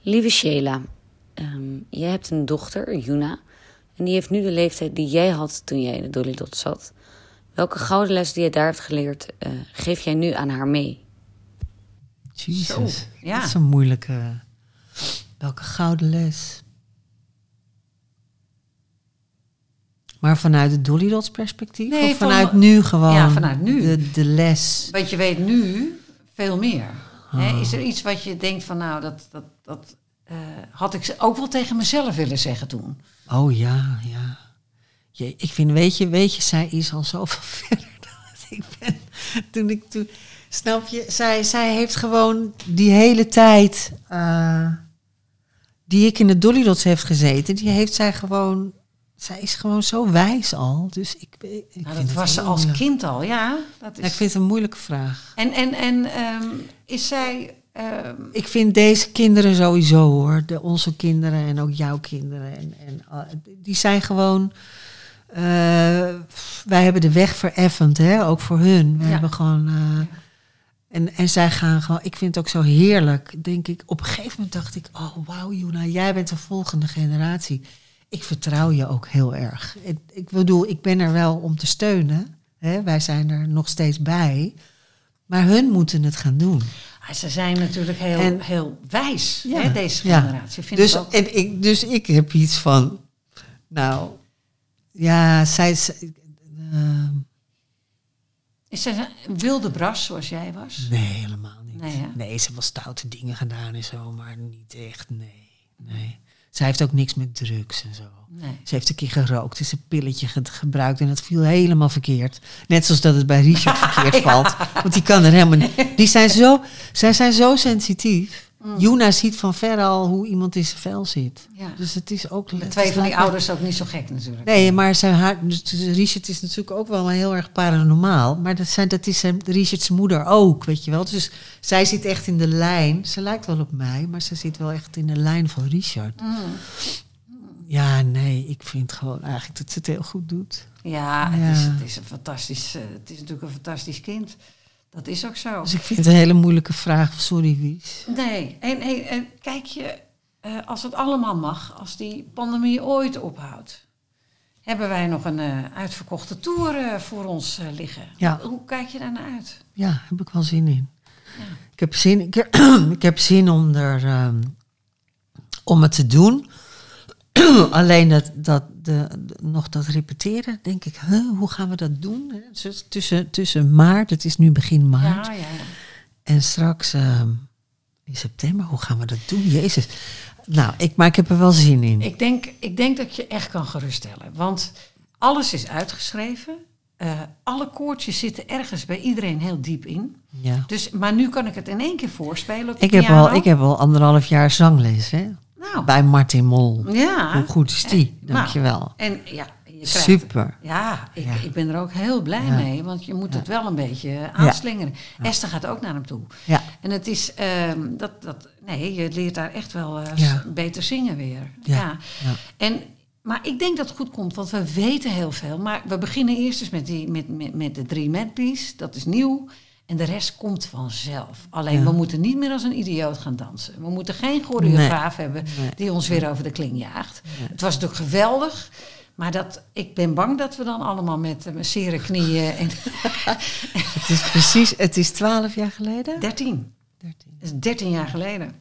Lieve Sheila, ehm, jij hebt een dochter, Juna. En die heeft nu de leeftijd die jij had toen jij in de Dolly Dot zat. Welke gouden les die je daar hebt geleerd, eh, geef jij nu aan haar mee? Jezus. Zo, ja. Dat is een moeilijke... Welke gouden les. Maar vanuit het Dolly Dots perspectief? Nee, of van- vanuit nu gewoon? Ja, vanuit nu. De, de les. Want je weet nu veel meer. Ah. Hè, is er iets wat je denkt van, nou, dat, dat, dat eh, had ik ze ook wel tegen mezelf willen zeggen toen. Oh ja, ja. Je, ik vind, weet je, weet je, zij is al zoveel verder dan ik ben. Toen ik toen, snap je, zij, zij heeft gewoon die hele tijd eh, die ik in de Dolly Dots heeft gezeten, die heeft zij gewoon, zij is gewoon zo wijs al. Dus ik, ik Nou, vind dat het was ze als moeilijk. kind al, ja. Dat Ja, ik is... vind het een moeilijke vraag. En, en, en ehm, is zij... ehm, Ik vind deze kinderen sowieso hoor, de, onze kinderen en ook jouw kinderen. En, en, uh, die zijn gewoon. eh, wij hebben de weg vereffend, hè, ook voor hun. We Ja. hebben gewoon. eh, en, en zij gaan gewoon. Ik vind het ook zo heerlijk, denk ik. Op een gegeven moment dacht ik: Oh, wauw, Juna, jij bent de volgende generatie. Ik vertrouw je ook heel erg. Ik, ik bedoel, ik ben er wel om te steunen. Hè, wij zijn er nog steeds bij. Maar hun moeten het gaan doen. ah, ze zijn natuurlijk heel, En- heel wijs, Ja, hè, deze ja. generatie. Vind Dus, ik ook. en ik, dus ik heb iets van, nou, ja, zij is, eh, Is zij een wilde bras zoals jij was? nee, helemaal niet. Nee, ze heeft wel stoute dingen gedaan en zo, maar niet echt, nee, nee. Zij heeft ook niks met drugs en zo. Nee. Ze heeft een keer gerookt, is een pilletje ge- gebruikt en dat viel helemaal verkeerd. Net zoals dat het bij Richard verkeerd valt. Want die kan er helemaal niet. Die zijn zo, zij zijn zo sensitief. Juna ziet van ver al hoe iemand in zijn vel zit. Mm. Ja. Dus het is ook... De twee van die ouders ook niet zo gek natuurlijk. Nee, maar zijn haar, dus Richard is natuurlijk ook wel heel erg paranormaal. Maar dat, zijn, dat is zijn, Richards moeder ook, weet je wel. Dus zij zit echt in de lijn. Ze lijkt wel op mij, maar ze zit wel echt in de lijn van Richard. Mm. Ja, nee, ik vind gewoon eigenlijk dat ze het heel goed doet. Ja, het, Ja. Is, het is een fantastisch, eh, het is natuurlijk een fantastisch kind. Dat is ook zo. Dus ik vind het een hele moeilijke vraag. Sorry, Wies. Nee, en, en, en kijk je, eh, als het allemaal mag, als die pandemie ooit ophoudt, hebben wij nog een eh, uitverkochte tour eh, voor ons liggen. Ja. Hoe kijk je daar naar uit? Ja, heb ik wel zin in. Ja. Ik heb zin, ik heb, ik heb zin om, er, ehm, om het te doen. Alleen dat, dat de, de- nog dat repeteren, denk ik, huh, hoe gaan we dat doen? hè? Tussen, tussen maart, het is nu begin maart, Ja, ja, en straks ehm, in september, hoe gaan we dat doen? Jezus. Nou, ik, maar ik heb er wel zin in. Ik denk, ik denk dat je echt kan geruststellen. Want alles is uitgeschreven. Eh, alle koortjes zitten ergens bij iedereen heel diep in. ja. Dus, maar nu kan ik het in één keer voorspelen ik, heb al, ik heb al anderhalf jaar zangles hè? Nou, bij Martin Mol. ja. Hoe goed is die? Nou, Dankjewel. En ja, je Super. Ja, ik, Ja. ik ben er ook heel blij Ja. mee, want je moet het wel een beetje aanslingeren. Esther gaat ook naar hem toe. Ja. En het is, ehm, dat, dat, nee, je leert daar echt wel eh, beter zingen weer. Ja. Ja. Ja. En, maar ik denk dat het goed komt, want we weten heel veel. Maar we beginnen eerst eens met, die, met, met, met de drie medleys, dat is nieuw. En de rest komt vanzelf. Alleen Ja. we moeten niet meer als een idioot gaan dansen. We moeten geen choreograaf hebben Nee. die ons weer over de kling jaagt. Het was natuurlijk geweldig. Maar dat, ik ben bang dat we dan allemaal met uh, zere knieën en Het is precies, het is twaalf jaar geleden. 13. 13. Dat is 13 jaar geleden.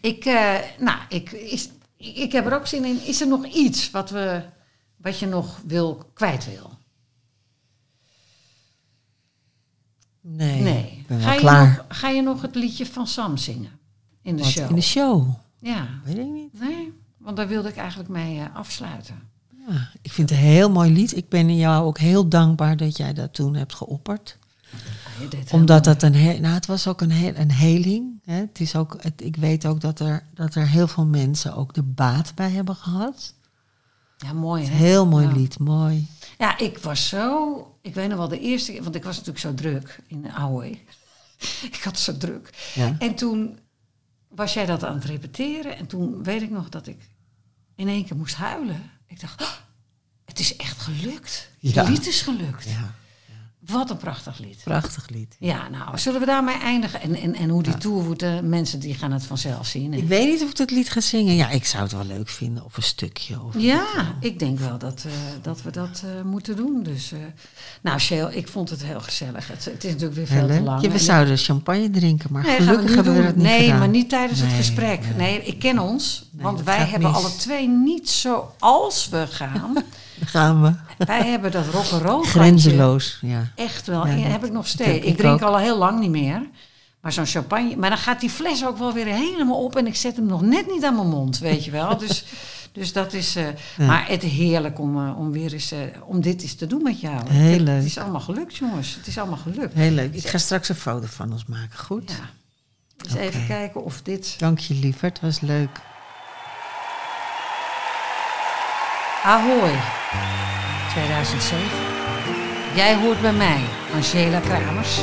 Ik, eh, nou, ik, is, ik heb er ook zin in. Is er nog iets wat, we, wat je nog wil, kwijt wil? Nee, Ga je, klaar. nog, ga je nog het liedje van Sam zingen? In de Wat, show? In de show? Ja. Weet ik niet. Nee, want daar wilde ik eigenlijk mee eh, afsluiten. Ja, ik vind het een heel mooi lied. Ik ben jou ook heel dankbaar dat jij dat toen hebt geopperd. Deed heel Omdat dat een, he- nou, het was ook een, een heling. Hè. Het is ook, het, ik weet ook dat er, dat er heel veel mensen ook de baat bij hebben gehad. Ja, mooi hè? Heel mooi Ja. lied, mooi. Ja, ik was zo... Ik weet nog wel de eerste keer... Want ik was natuurlijk zo druk in Ahoy. ik had zo druk. Ja. En toen was jij dat aan het repeteren. En toen weet ik nog dat ik in één keer moest huilen. Ik dacht, "Oh, het is echt gelukt. Ja. Het lied is gelukt. Ja, Wat een prachtig lied. prachtig lied. Ja, nou, zullen we daarmee eindigen? En, en, en hoe die tour wordt, de mensen die gaan het vanzelf zien. hè? Ik weet niet of ik dat lied ga zingen. Ja, ik zou het wel leuk vinden. Of een stukje. Of Ja, ik denk wel dat, eh, dat we dat eh, moeten doen. Dus, eh, nou, Shell, ik vond het heel gezellig. Het, het is natuurlijk weer veel te lang. Ja, we En- zouden champagne drinken, maar Nee, gelukkig hebben we doen. dat niet Nee, gedaan. maar niet tijdens het gesprek. nee. Nee. ik ken ons. Want wij hebben mis. alle twee niet zoals we gaan. Gaan we. Wij hebben dat rock'n'roll Grenzeloos, ja. Echt wel. Ja, En dat- heb ik nog steeds. Ik, ik drink ook. al heel lang niet meer. Maar zo'n champagne. Maar dan gaat die fles ook wel weer helemaal op. En ik zet hem nog net niet aan mijn mond, weet je wel. Dus, dus dat is. eh, Ja. Maar het heerlijk om, eh, om weer eens. eh, om dit eens te doen met jou. Heel het, leuk. Het is allemaal gelukt, jongens. Het is allemaal gelukt. Heel leuk. Ik ga straks een foto van ons maken. Goed? Ja. Dus even kijken of dit. Dank je, lieverd. Het was leuk. Ahoy 2007. Jij hoort bij mij, Angela Kramers.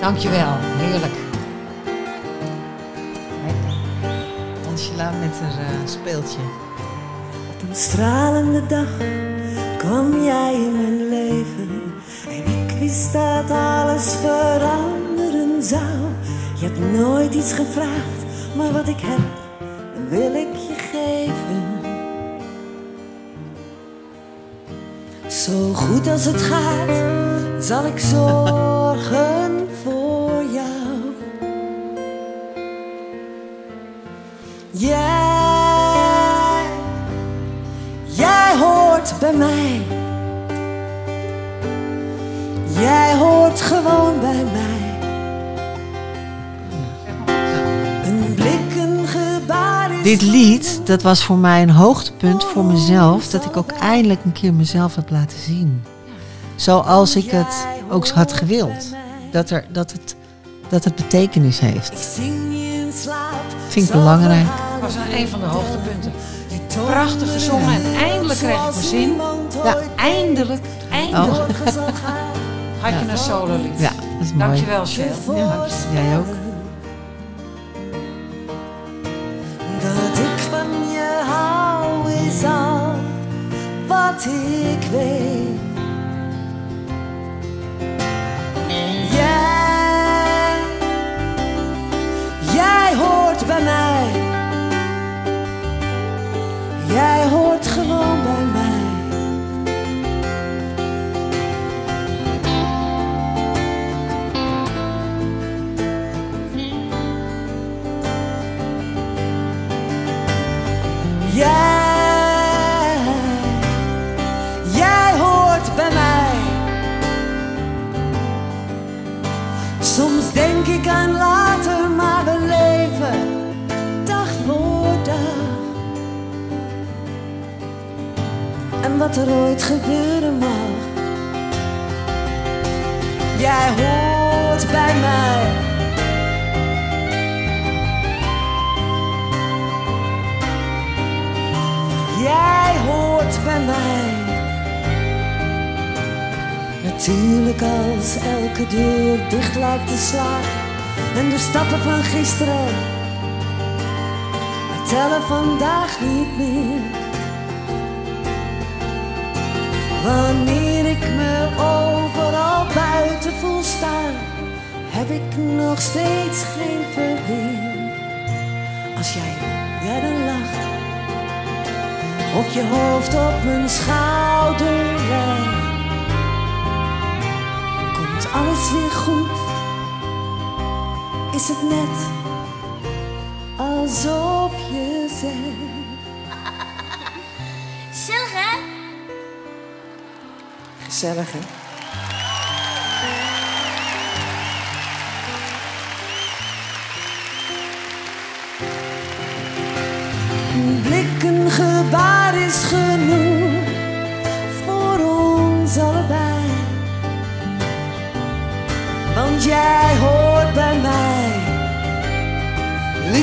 Dankjewel, heerlijk. Angela met haar eh, speeltje. Op een stralende dag kwam jij in mijn leven. En ik wist dat alles veranderen zou. Je hebt nooit iets gevraagd, maar wat ik heb, wil ik Zo goed als het gaat, zal ik zorgen voor jou. Jij, jij hoort bij mij. Jij hoort gewoon bij mij. Dit lied, dat was voor mij een hoogtepunt voor mezelf. Dat ik ook eindelijk een keer mezelf heb laten zien. Zoals ik het ook had gewild. Dat, er, dat, het, dat het betekenis heeft. zing je in slaap. Vind ik belangrijk. Dat was een, een van de hoogtepunten. Prachtig gezongen en eindelijk kreeg ik mijn zin. Ja. Eindelijk, eindelijk had je een solo lied. Ja, dat is mooi. Dankjewel, Shell. Ja, jij ook. Wat ik weet. Jij, jij hoort bij mij. Jij hoort denk ik aan later, maar we leven dag voor dag. En wat er ooit gebeuren mag. Jij hoort bij mij. Jij hoort bij mij. Natuurlijk als elke deur dicht lijkt te slaan. En de stappen van gisteren. Tellen vandaag niet meer. Wanneer ik me overal buiten voel staan. Heb ik nog steeds geen verweer. Als jij jij lacht. Of je hoofd op mijn schouder. Komt alles weer goed? Is het net alsof je zegt. Gezellig, hè? Gezellig, hè? Een blik, een gebaar is genoeg voor ons allebei. Want jij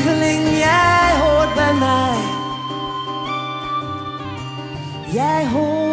lieveling, jij hoort bij mij. Jij hoort